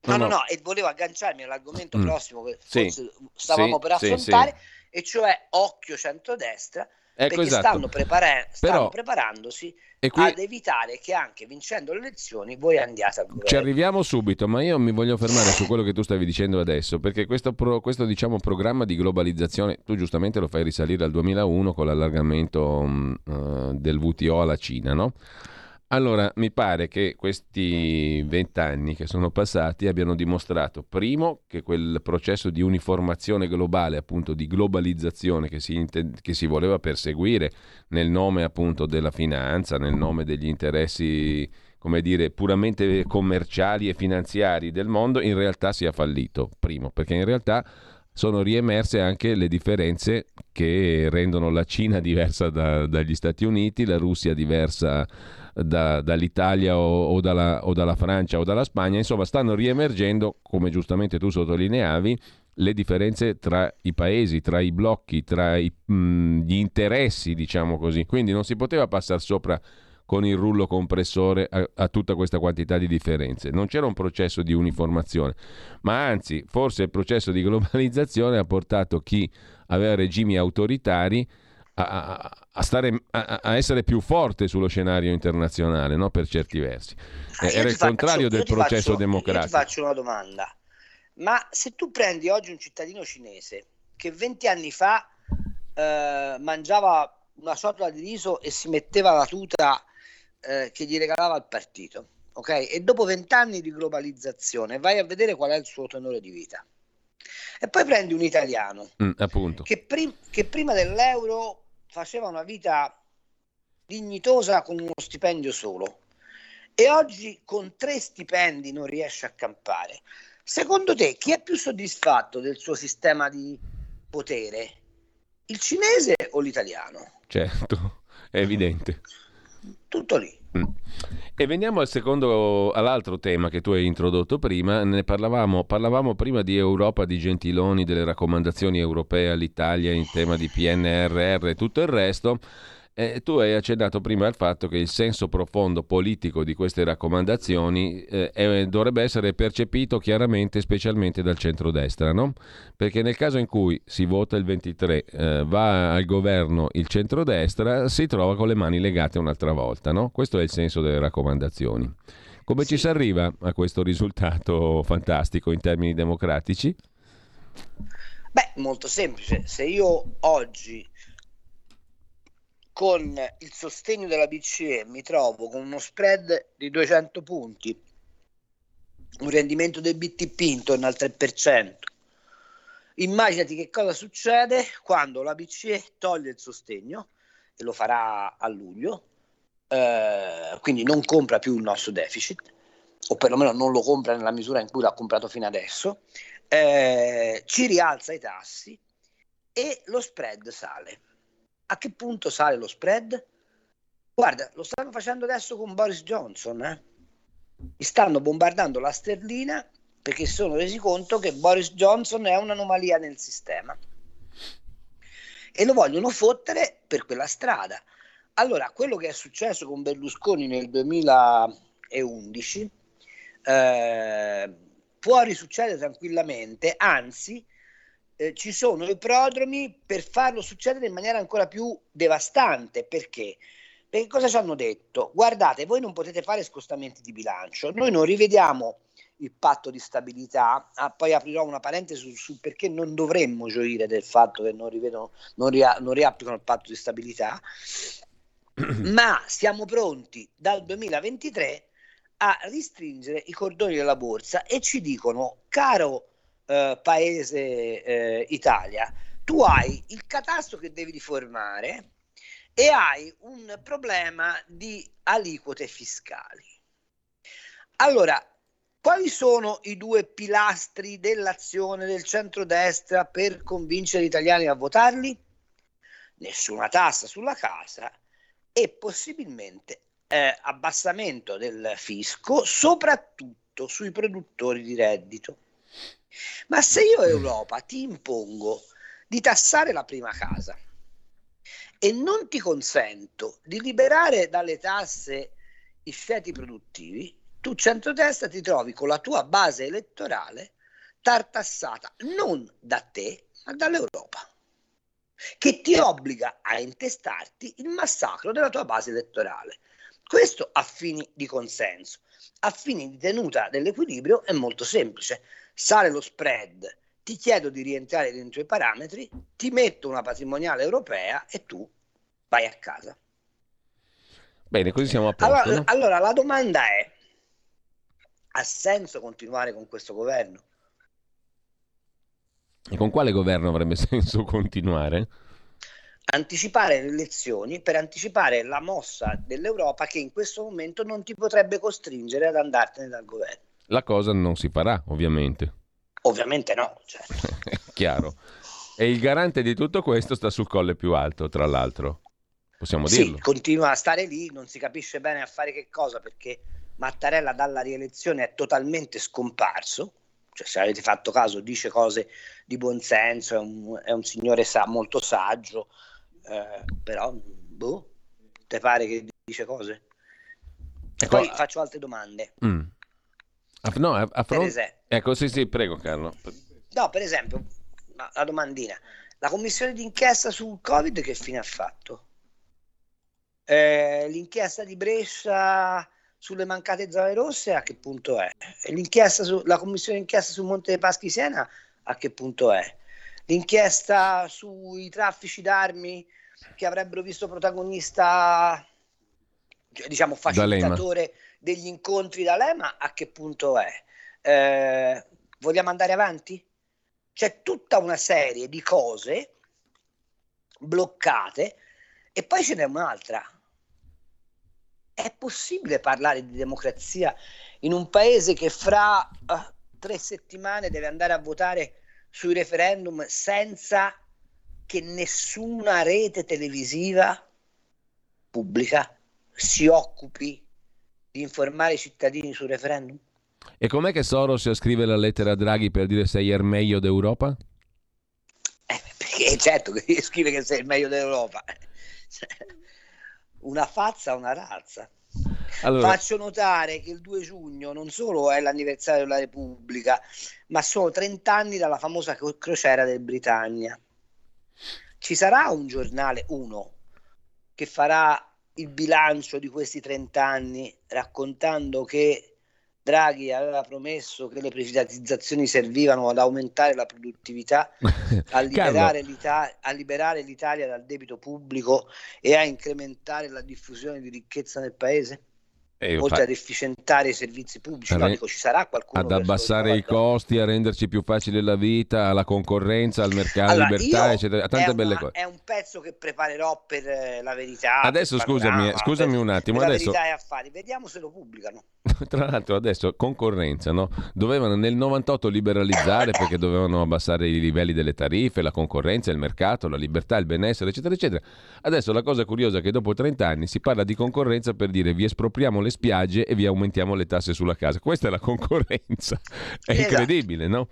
No, no, no, no, e volevo agganciarmi all'argomento mm. prossimo che sì. forse stavamo sì, per affrontare, sì, e cioè occhio centrodestra, Ecco, perché esatto. stanno, prepara- stanno Però- preparandosi qui- ad evitare che anche vincendo le elezioni voi andiate al governo. Ci arriviamo subito, ma io mi voglio fermare su quello che tu stavi dicendo adesso, perché questo, pro- questo, diciamo, programma di globalizzazione, tu giustamente lo fai risalire al 2001 con l'allargamento mh, eh, del WTO alla Cina, no? Allora, mi pare che questi vent'anni che sono passati abbiano dimostrato, primo, che quel processo di uniformazione globale, appunto di globalizzazione che si, inte- che si voleva perseguire nel nome appunto della finanza, nel nome degli interessi come dire, puramente commerciali e finanziari del mondo, in realtà sia fallito. Primo, perché in realtà sono riemerse anche le differenze che rendono la Cina diversa da- dagli Stati Uniti, la Russia diversa da- dall'Italia o, o dalla, o dalla Francia o dalla Spagna. Insomma, stanno riemergendo, come giustamente tu sottolineavi, le differenze tra i paesi, tra i blocchi, tra i- mh, gli interessi, diciamo così. Quindi non si poteva passare sopra con il rullo compressore a, a tutta questa quantità di differenze. Non c'era un processo di uniformazione, ma anzi, forse il processo di globalizzazione ha portato chi aveva regimi autoritari a, a- stare, a, a essere più forte sullo scenario internazionale, no? per certi versi. Ah, io Era il faccio- contrario io del processo faccio- Io democratico. ti faccio una domanda. Ma se tu prendi oggi un cittadino cinese che 20 anni fa eh, mangiava una ciotola di riso e si metteva la tuta eh, che gli regalava il partito, ok? E dopo 20 anni di globalizzazione vai a vedere qual è il suo tenore di vita. E poi prendi un italiano Mm, appunto. che, prim- che prima dell'euro faceva una vita dignitosa con uno stipendio solo e oggi con tre stipendi non riesce a campare. Secondo te chi è più soddisfatto del suo sistema di potere? Il cinese o l'italiano? Certo, è evidente. Tutto lì. Mm. E veniamo al secondo, all'altro tema che tu hai introdotto prima. Ne parlavamo, parlavamo prima di Europa, di Gentiloni, delle raccomandazioni europee all'Italia in tema di PNRR e tutto il resto. E tu hai accennato prima al fatto che il senso profondo politico di queste raccomandazioni eh, è- dovrebbe essere percepito chiaramente, specialmente dal centrodestra, no? Perché nel caso in cui si vota il 23, eh, va al governo il centrodestra, si trova con le mani legate un'altra volta, no? Questo è il senso delle raccomandazioni. Come ci si arriva a questo risultato fantastico in termini democratici? Beh, molto semplice. Se io oggi con il sostegno della BCE mi trovo con uno spread di 200 punti, un rendimento del BTP intorno al 3%, immaginati che cosa succede quando la BCE toglie il sostegno, e lo farà a luglio, eh, quindi non compra più il nostro deficit, o perlomeno non lo compra nella misura in cui l'ha comprato fino adesso, eh, ci rialza i tassi e lo spread sale. A che punto sale lo spread? Guarda, lo stanno facendo adesso con Boris Johnson. Eh? Gli stanno bombardando la sterlina perché si sono resi conto che Boris Johnson è un'anomalia nel sistema e lo vogliono fottere per quella strada. Allora, quello che è successo con Berlusconi nel 2011 eh, può risuccedere tranquillamente, anzi eh, ci sono i prodromi per farlo succedere in maniera ancora più devastante. Perché? Perché cosa ci hanno detto? Guardate, voi non potete fare scostamenti di bilancio, noi non rivediamo il patto di stabilità, ah, poi aprirò una parentesi su, su perché non dovremmo gioire del fatto che non, rivedono, non, ria, non riapplicano il patto di stabilità, ma siamo pronti dal 2023 a ristringere i cordoni della borsa e ci dicono, caro eh, paese eh, Italia, tu hai il catasto che devi riformare e hai un problema di aliquote fiscali. Allora, quali sono i due pilastri dell'azione del centrodestra per convincere gli italiani a votarli? Nessuna tassa sulla casa e possibilmente eh, abbassamento del fisco, soprattutto sui produttori di reddito. Ma se io Europa ti impongo di tassare la prima casa e non ti consento di liberare dalle tasse i ceti produttivi, tu centrodestra ti trovi con la tua base elettorale tartassata non da te, ma dall'Europa. che ti obbliga a intestarti il massacro della tua base elettorale. Questo a fini di consenso. A fini di tenuta dell'equilibrio è molto semplice. Sale lo spread, ti chiedo di rientrare dentro i parametri, ti metto una patrimoniale europea e tu vai a casa. Bene, così siamo a posto. Allora, no? allora la domanda è, ha senso continuare con questo governo? E con quale governo avrebbe senso continuare? Anticipare le elezioni per anticipare la mossa dell'Europa che in questo momento non ti potrebbe costringere ad andartene dal governo. La cosa non si farà, ovviamente. Ovviamente no. Cioè. Chiaro. E il garante di tutto questo sta sul colle più alto, tra l'altro. Possiamo dirlo. Sì, continua a stare lì, non si capisce bene a fare che cosa perché Mattarella dalla rielezione è totalmente scomparso. Cioè, se avete fatto caso, dice cose di buonsenso, è un, è un signore sa- molto saggio, eh, però, boh, te pare che dice cose? E Ecco, poi faccio altre domande. Mm. No, a, a Per fronte... esempio, Ecco, sì, sì, prego Carlo. no, per esempio, la, domandina, la commissione d'inchiesta sul Covid che fine ha fatto? Eh, l'inchiesta di Brescia sulle mancate zone rosse a che punto è? L'inchiesta su, la commissione d'inchiesta sul Monte dei Paschi Siena a che punto è? L'inchiesta sui traffici d'armi che avrebbero visto protagonista, diciamo, D'Alema. Degli incontri da Lema a che punto è? Eh, vogliamo andare avanti? C'è tutta una serie di cose bloccate e poi ce n'è un'altra. È possibile parlare di democrazia in un paese che fra eh, tre settimane deve andare a votare sui referendum senza che nessuna rete televisiva pubblica si occupi di informare i cittadini sul referendum? E com'è che Soros scrive la lettera a Draghi per dire sei il meglio d'Europa? Perché certo che scrive che sei il meglio dell'Europa. Cioè, Una fazza, una razza. Allora- Faccio notare che il 2 giugno non solo è l'anniversario della Repubblica, ma sono 30 anni dalla famosa cro- crociera del Britannia. Ci sarà un giornale, uno, che farà il bilancio di questi 30 anni raccontando che Draghi aveva promesso che le privatizzazioni servivano ad aumentare la produttività, a liberare, a liberare l'Italia dal debito pubblico e a incrementare la diffusione di ricchezza nel paese? Eh, Oltre ad efficientare i servizi pubblici, no, re- dico, ci sarà qualcuno ad abbassare i costi, a renderci più facile la vita, alla concorrenza, al mercato, alla Allora, libertà, eccetera, a tante è belle una- cose. È un pezzo che preparerò per eh, la verità. Adesso scusami, Panorama, scusami per- un attimo, per adesso- La verità e affari. Vediamo se lo pubblicano. Tra l'altro adesso concorrenza, no? Dovevano nel 98 liberalizzare perché dovevano abbassare i livelli delle tariffe, la concorrenza, il mercato, la libertà, il benessere, eccetera, eccetera. Adesso la cosa curiosa è che dopo 30 anni si parla di concorrenza per dire vi espropriamo le spiagge e vi aumentiamo le tasse sulla casa. Questa è la concorrenza. È Esatto. incredibile, no?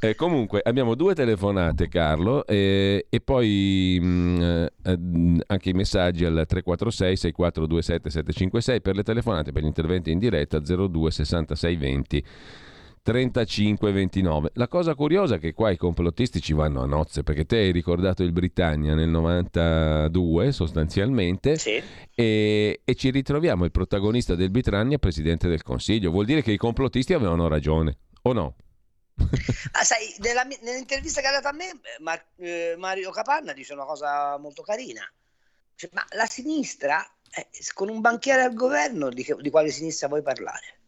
Eh, comunque abbiamo due telefonate, Carlo, eh, e poi mh, eh, mh, anche i messaggi al 346 6427 756 per le telefonate, per gli interventi in diretta 02 66 20 35 29. La cosa curiosa è che qua i complottisti ci vanno a nozze, perché te hai ricordato il Britannia nel 92 sostanzialmente Sì. e, e ci ritroviamo il protagonista del Britannia presidente del Consiglio. Vuol dire che i complottisti avevano ragione, o no? Ah, sai, nella nell'intervista che ha dato a me, Mar- eh, Mario Capanna dice una cosa molto carina. Dice, ma la sinistra, eh, con un banchiere al governo, di, che- di quale sinistra vuoi parlare?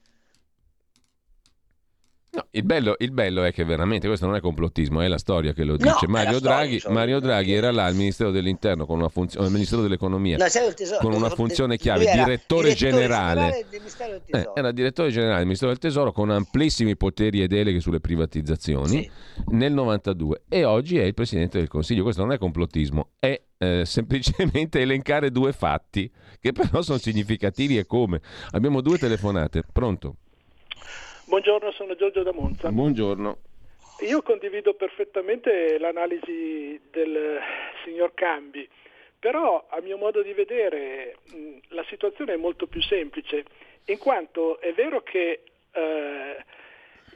No, il bello, il bello è che veramente questo non è complottismo, è la storia che lo No, dice. è Mario, storia, Draghi, cioè, Mario Draghi era là al Ministero dell'Interno con una funzione, al Ministero dell'Economia No, tesoro- con una funzione chiave, era direttore, generale. del Eh, era direttore generale del Ministero del Tesoro con amplissimi poteri e deleghe sulle privatizzazioni nel 92 e oggi è il Presidente del Consiglio. Questo non è complottismo, è eh, semplicemente elencare due fatti che però sono significativi e come. Abbiamo due telefonate. Pronto? Buongiorno, sono Giorgio da Monza. Buongiorno. Io condivido perfettamente l'analisi del signor Cambi, però a mio modo di vedere mh, la situazione è molto più semplice, in quanto è vero che eh,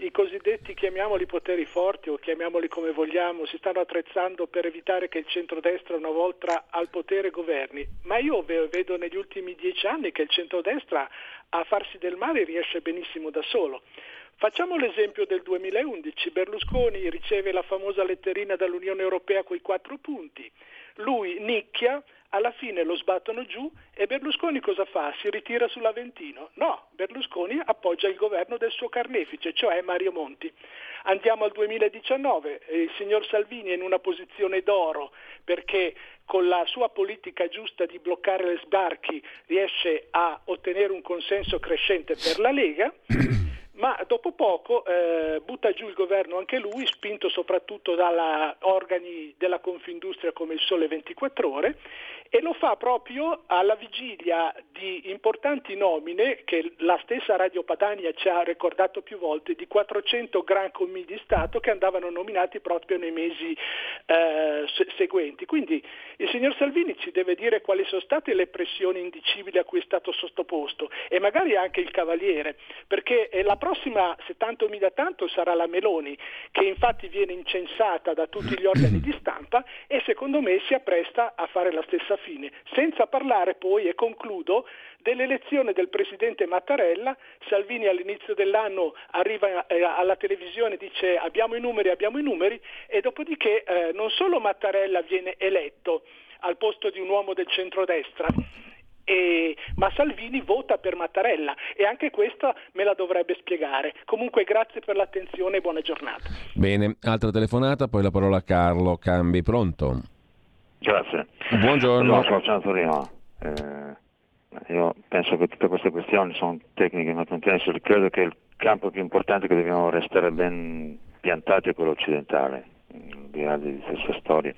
i cosiddetti, chiamiamoli poteri forti o chiamiamoli come vogliamo, si stanno attrezzando per evitare che il centrodestra una volta al potere governi, ma io vedo negli ultimi dieci anni che il centrodestra a farsi del male riesce benissimo da solo. Facciamo l'esempio del 2011, Berlusconi riceve la famosa letterina dall'Unione Europea con i quattro punti, lui nicchia, alla fine lo sbattono giù e Berlusconi cosa fa? Si ritira sull'Aventino? No, Berlusconi appoggia il governo del suo carnefice, cioè Mario Monti. Andiamo al 2019, il signor Salvini è in una posizione d'oro perché con la sua politica giusta di bloccare le sbarchi riesce a ottenere un consenso crescente per la Lega ma dopo poco eh, butta giù il governo anche lui, spinto soprattutto da organi della Confindustria come il Sole 24 Ore e lo fa proprio alla vigilia di importanti nomine che la stessa Radio Padania ci ha ricordato più volte di 400 gran commi di Stato che andavano nominati proprio nei mesi eh, seguenti. Quindi il signor Salvini ci deve dire quali sono state le pressioni indicibili a cui è stato sottoposto e magari anche il Cavaliere, perché la prossima 70.000 tanto sarà la Meloni, che infatti viene incensata da tutti gli organi di stampa e secondo me si appresta a fare la stessa fine, senza parlare poi, e concludo, dell'elezione del presidente Mattarella, Salvini all'inizio dell'anno arriva eh, alla televisione e dice abbiamo i numeri, abbiamo i numeri e dopodiché eh, non solo Mattarella viene eletto al posto di un uomo del centrodestra, e, ma Salvini vota per Mattarella e anche questa me la dovrebbe spiegare. Comunque grazie per l'attenzione e buona giornata. Bene, altra telefonata, poi la parola a Carlo Cambi, pronto? Grazie. Buongiorno. Sono Torino. Eh, io penso che tutte queste questioni sono tecniche ma manutenzione, credo che il campo più importante che dobbiamo restare ben piantati è quello occidentale, al di là di queste storie.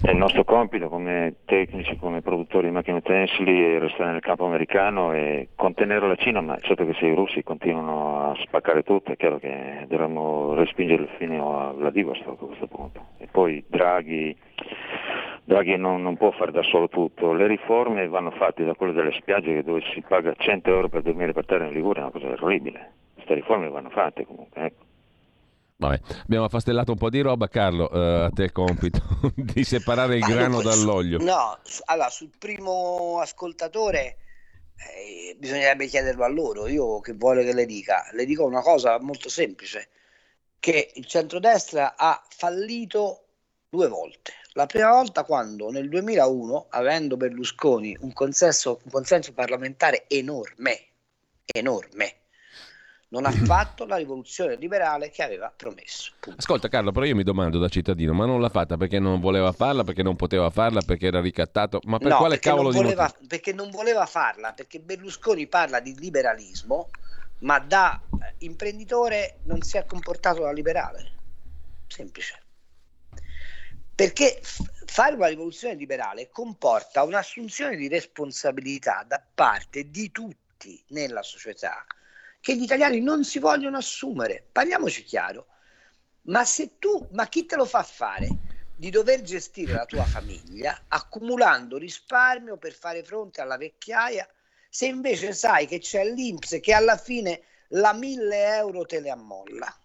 È il nostro compito come tecnici, come produttori di macchine utensili, è restare nel campo americano e contenere la Cina, ma certo che se i russi continuano a spaccare tutto è chiaro che dovremmo respingere fino a Vladivostok a questo punto. E poi Draghi Draghi non, non, può fare da solo tutto, le riforme vanno fatte da quelle delle spiagge dove si paga 100 euro per dormire per terra in Liguria, è una cosa orribile. Queste riforme vanno fatte comunque. Ecco. Vabbè, abbiamo affastellato un po' di roba, Carlo, eh, a te il compito di separare il grano dall'olio. No, allora sul primo ascoltatore eh, bisognerebbe chiederlo a loro, io che vuole che le dica, le dico una cosa molto semplice, che il centrodestra ha fallito due volte. La prima volta quando nel 2001, avendo Berlusconi un consenso, un consenso parlamentare enorme, enorme, non ha fatto la rivoluzione liberale che aveva promesso. Punto. Ascolta Carlo, però io mi domando da cittadino, ma non l'ha fatta perché non voleva farla, perché non poteva farla, perché era ricattato, ma per no, quale cavolo voleva, di motivo? Perché non voleva farla, perché Berlusconi parla di liberalismo, ma da imprenditore non si è comportato da liberale. Semplice perché fare una rivoluzione liberale comporta un'assunzione di responsabilità da parte di tutti nella società che gli italiani non si vogliono assumere. Parliamoci chiaro, ma se tu, ma chi te lo fa fare di dover gestire la tua famiglia accumulando risparmio per fare fronte alla vecchiaia, se invece sai che c'è l'Inps che alla fine la 1000 euro te le ammolla?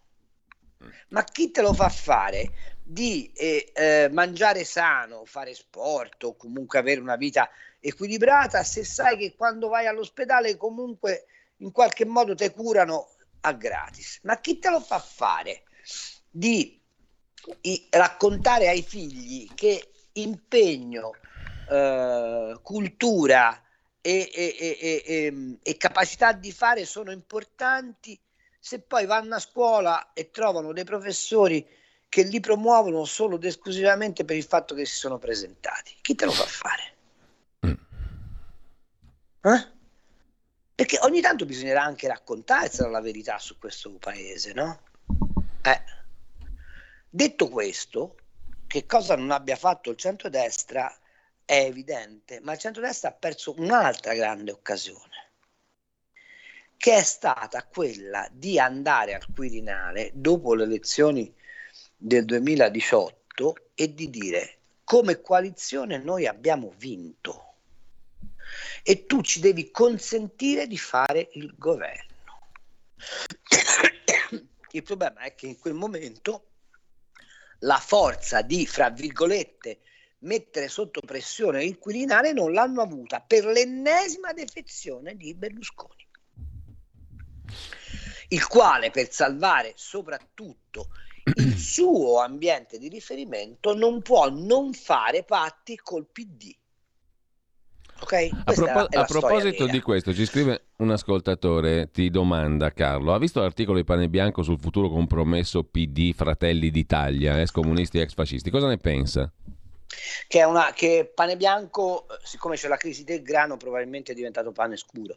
Ma chi te lo fa fare di eh, eh, mangiare sano, fare sport o comunque avere una vita equilibrata se sai che quando vai all'ospedale comunque in qualche modo ti curano a gratis. Ma chi te lo fa fare di i, raccontare ai figli che impegno, eh, cultura e, e, e, e capacità di fare sono importanti se poi vanno a scuola e trovano dei professori che li promuovono solo ed esclusivamente per il fatto che si sono presentati. Chi te lo fa fare? Mm. Eh? Perché ogni tanto bisognerà anche raccontarsela la verità su questo paese, no? Eh. Detto questo, che cosa non abbia fatto il centrodestra è evidente, ma il centrodestra ha perso un'altra grande occasione, che è stata quella di andare al Quirinale dopo le elezioni del 2018 e di dire come coalizione noi abbiamo vinto e tu ci devi consentire di fare il governo. Il problema è che in quel momento la forza di, fra virgolette, mettere sotto pressione l'inquilinale non l'hanno avuta per l'ennesima defezione di Berlusconi, il quale per salvare soprattutto il suo ambiente di riferimento non può non fare patti col PD. Okay? A, propo- a proposito di questo, ci scrive un ascoltatore, ti domanda Carlo, ha visto l'articolo di Pane Bianco sul futuro compromesso PD Fratelli d'Italia, ex comunisti e ex fascisti? Cosa ne pensa? Che, è una, che Pane Bianco, siccome c'è la crisi del grano, probabilmente è diventato pane scuro.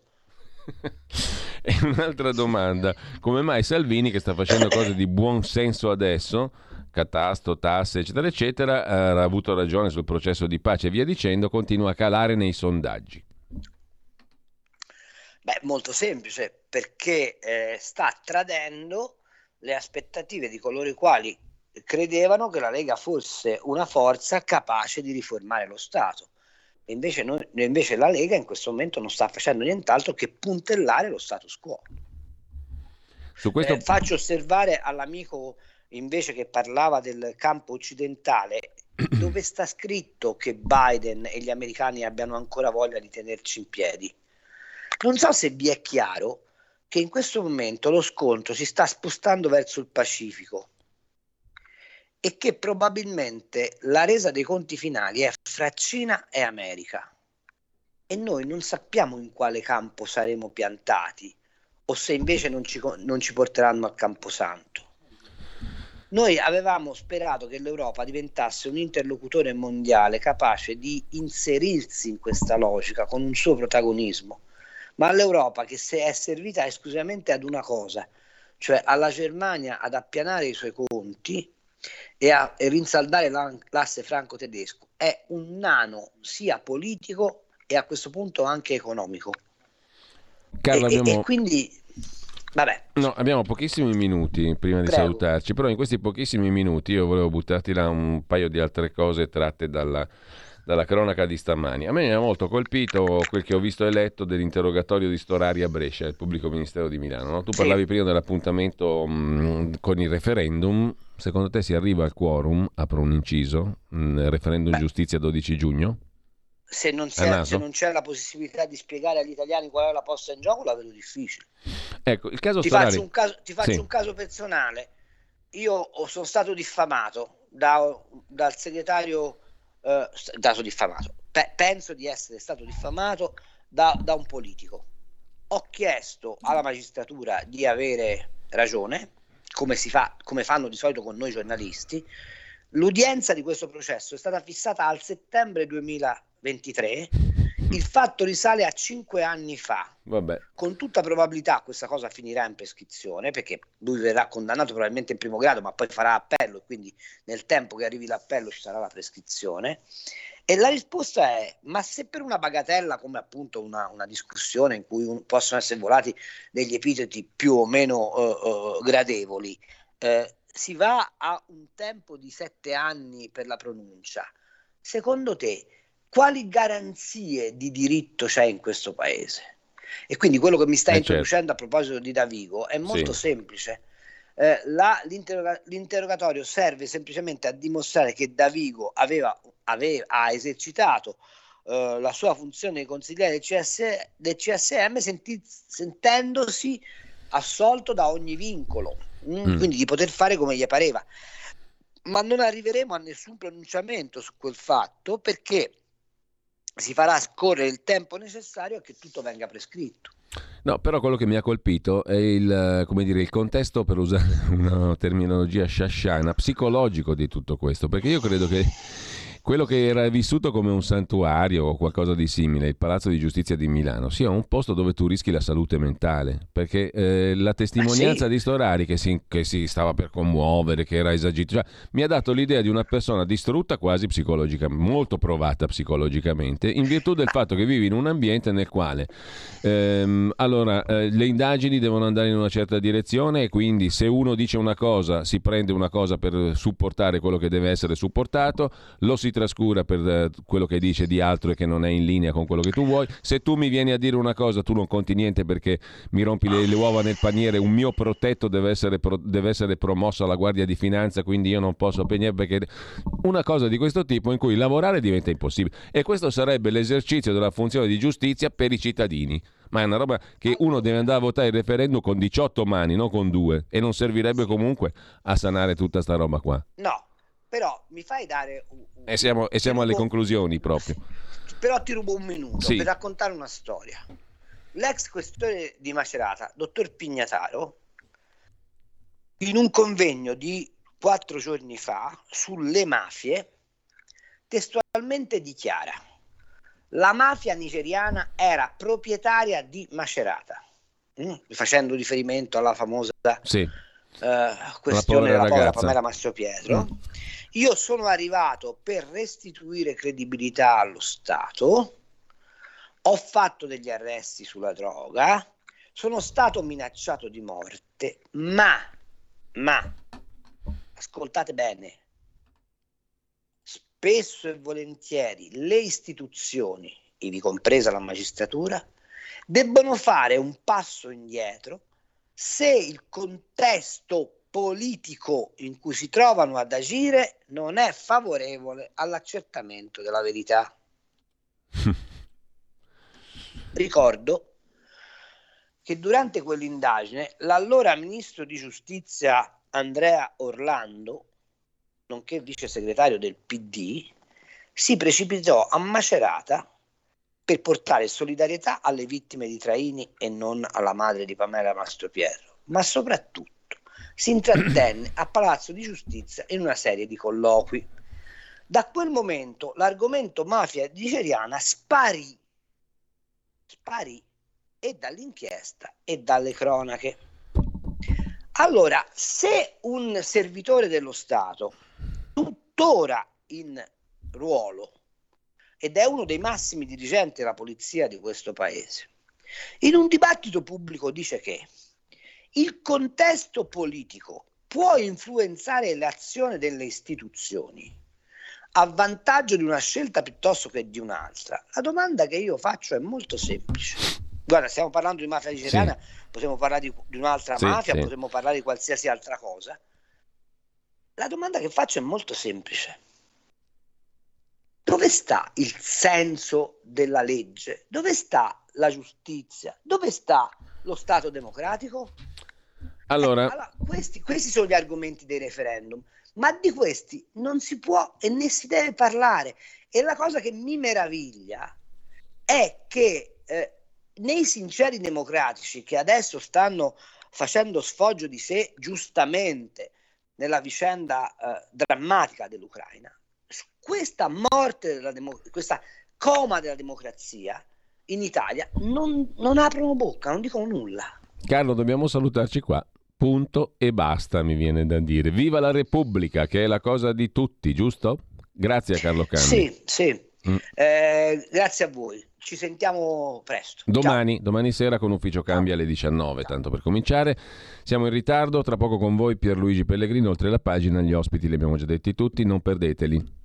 e un'altra domanda, come mai Salvini che sta facendo cose di buon senso adesso catasto, tasse, eccetera, eccetera, ha avuto ragione sul processo di pace e via dicendo, continua a calare nei sondaggi. Beh, molto semplice, perché eh, sta tradendo le aspettative di coloro i quali credevano che la Lega fosse una forza capace di riformare lo Stato. Invece, noi, invece la Lega in questo momento non sta facendo nient'altro che puntellare lo status quo. Su questo... Eh, faccio osservare all'amico invece che parlava del campo occidentale, dove sta scritto che Biden e gli americani abbiano ancora voglia di tenerci in piedi? Non so se vi è chiaro che in questo momento lo scontro si sta spostando verso il Pacifico e che probabilmente la resa dei conti finali è fra Cina e America. E noi non sappiamo in quale campo saremo piantati o se invece non ci, non ci porteranno al Camposanto. Noi avevamo sperato che l'Europa diventasse un interlocutore mondiale capace di inserirsi in questa logica con un suo protagonismo, ma l'Europa che si è servita esclusivamente ad una cosa, cioè alla Germania ad appianare i suoi conti e a e rinsaldare l'asse franco-tedesco, è un nano sia politico e a questo punto anche economico. Carlo, e, abbiamo... e quindi Vabbè. No, abbiamo pochissimi minuti prima di Prego. salutarci, però in questi pochissimi minuti io volevo buttarti là un paio di altre cose tratte dalla, dalla cronaca di stamani. A me mi ha molto colpito quel che ho visto e letto dell'interrogatorio di Storari a Brescia, il pubblico ministero di Milano. No? Tu sì. parlavi prima dell'appuntamento mh, con il referendum. Secondo te si arriva al quorum, apro un inciso, mh, referendum Beh. giustizia 12 giugno? se non, se non, c'è la possibilità di spiegare agli italiani qual è la posta in gioco, la vedo difficile. Ecco, il caso ti Solari... faccio, un caso, ti faccio sì. un caso personale. Io sono stato diffamato da, dal segretario, eh, dato diffamato. Pe- penso di essere stato diffamato da, da un politico. Ho chiesto alla magistratura di avere ragione, come, si fa, come fanno di solito con noi giornalisti. L'udienza di questo processo è stata fissata al settembre 2000 23, il fatto risale a cinque anni fa. Vabbè. Con tutta probabilità questa cosa finirà in prescrizione perché lui verrà condannato probabilmente in primo grado, ma poi farà appello e quindi nel tempo che arrivi l'appello ci sarà la prescrizione. E la risposta è: ma se per una bagatella come appunto una, una discussione in cui un, possono essere volati degli epiteti più o meno uh, uh, gradevoli, uh, si va a un tempo di sette anni per la pronuncia, secondo te quali garanzie di diritto c'è in questo paese? E quindi quello che mi stai eh certo. introducendo certo. a proposito di Davigo è molto sì. semplice. Eh, la, l'interroga- l'interrogatorio serve semplicemente a dimostrare che Davigo aveva, aveva, ha esercitato eh, la sua funzione di consigliere del, CS, del CSM senti- sentendosi assolto da ogni vincolo, mm, mm. quindi di poter fare come gli pareva. Ma non arriveremo a nessun pronunciamento su quel fatto perché si farà scorrere il tempo necessario a che tutto venga prescritto. No, però quello che mi ha colpito è il, dire, il contesto, per usare una terminologia shasciana, psicologico di tutto questo, perché io credo che quello che era vissuto come un santuario o qualcosa di simile, il Palazzo di Giustizia di Milano, sia un posto dove tu rischi la salute mentale, perché eh, la testimonianza ah, sì? di Storari che si, che si, stava per commuovere, che era esagito, cioè, mi ha dato l'idea di una persona distrutta quasi psicologicamente, molto provata psicologicamente, in virtù del fatto che vivi in un ambiente nel quale ehm, allora, eh, le indagini devono andare in una certa direzione e quindi se uno dice una cosa si prende una cosa per supportare quello che deve essere supportato, lo si trascura per eh, quello che dice di altro e che non è in linea con quello che tu vuoi. Se tu mi vieni a dire una cosa, tu non conti niente perché mi rompi le, le uova nel paniere, un mio protetto deve essere, pro, deve essere promosso alla Guardia di Finanza, quindi io non posso impegnare perché una cosa di questo tipo in cui lavorare diventa impossibile. E questo sarebbe l'esercizio della funzione di giustizia per i cittadini. Ma è una roba che uno deve andare a votare il referendum con 18 mani, non con due, e non servirebbe comunque a sanare tutta sta roba qua. No, però mi fai dare... Un, un... E siamo, e siamo alle conclusioni proprio. Però ti rubo un minuto Sì. per raccontare una storia. L'ex questore di Macerata, dottor Pignataro, in un convegno di quattro giorni fa sulle mafie, testualmente dichiara la mafia nigeriana era proprietaria di Macerata, mm? facendo riferimento alla famosa Sì. Eh, questione della povera. Pamela Mastropietro. Mm. Io sono arrivato per restituire credibilità allo Stato, ho fatto degli arresti sulla droga, sono stato minacciato di morte, ma, ma, ascoltate bene, spesso e volentieri le istituzioni, ivi compresa la magistratura, debbono fare un passo indietro se il contesto politico in cui si trovano ad agire non è favorevole all'accertamento della verità. Ricordo che durante quell'indagine l'allora ministro di giustizia Andrea Orlando, nonché vice segretario del PD, si precipitò a Macerata per portare solidarietà alle vittime di Traini e non alla madre di Pamela Mastropietro, ma soprattutto si intrattenne a Palazzo di Giustizia in una serie di colloqui. Da quel momento l'argomento mafia nigeriana sparì, sparì e dall'inchiesta e dalle cronache. Allora, se un servitore dello Stato, tuttora in ruolo, ed è uno dei massimi dirigenti della polizia di questo paese, in un dibattito pubblico dice che il contesto politico può influenzare l'azione delle istituzioni a vantaggio di una scelta piuttosto che di un'altra, la domanda che io faccio è molto semplice. Guarda, stiamo parlando di mafia nigeriana, possiamo parlare di, di un'altra Sì, mafia, sì. potremmo parlare di qualsiasi altra cosa. La domanda che faccio è molto semplice. Dove sta il senso della legge? Dove sta la giustizia? Dove sta lo Stato democratico? Allora, Allora, questi, questi sono gli argomenti dei referendum, ma di questi non si può e né si deve parlare. E la cosa che mi meraviglia è che eh, nei sinceri democratici che adesso stanno facendo sfoggio di sé giustamente nella vicenda eh, drammatica dell'Ucraina, questa morte, della demo- questa coma della democrazia in Italia non, non aprono bocca, non dicono nulla. Carlo, dobbiamo salutarci qua. Punto e basta, mi viene da dire. Viva la Repubblica, che è la cosa di tutti, giusto? Grazie a Carlo Cambi. Sì, sì. Mm. Eh, grazie a voi. Ci sentiamo presto. Domani, domani sera con Ufficio Cambi alle 19, tanto per cominciare. Siamo in ritardo, tra poco con voi Pierluigi Pellegrino, oltre la pagina, gli ospiti li abbiamo già detti tutti, non perdeteli.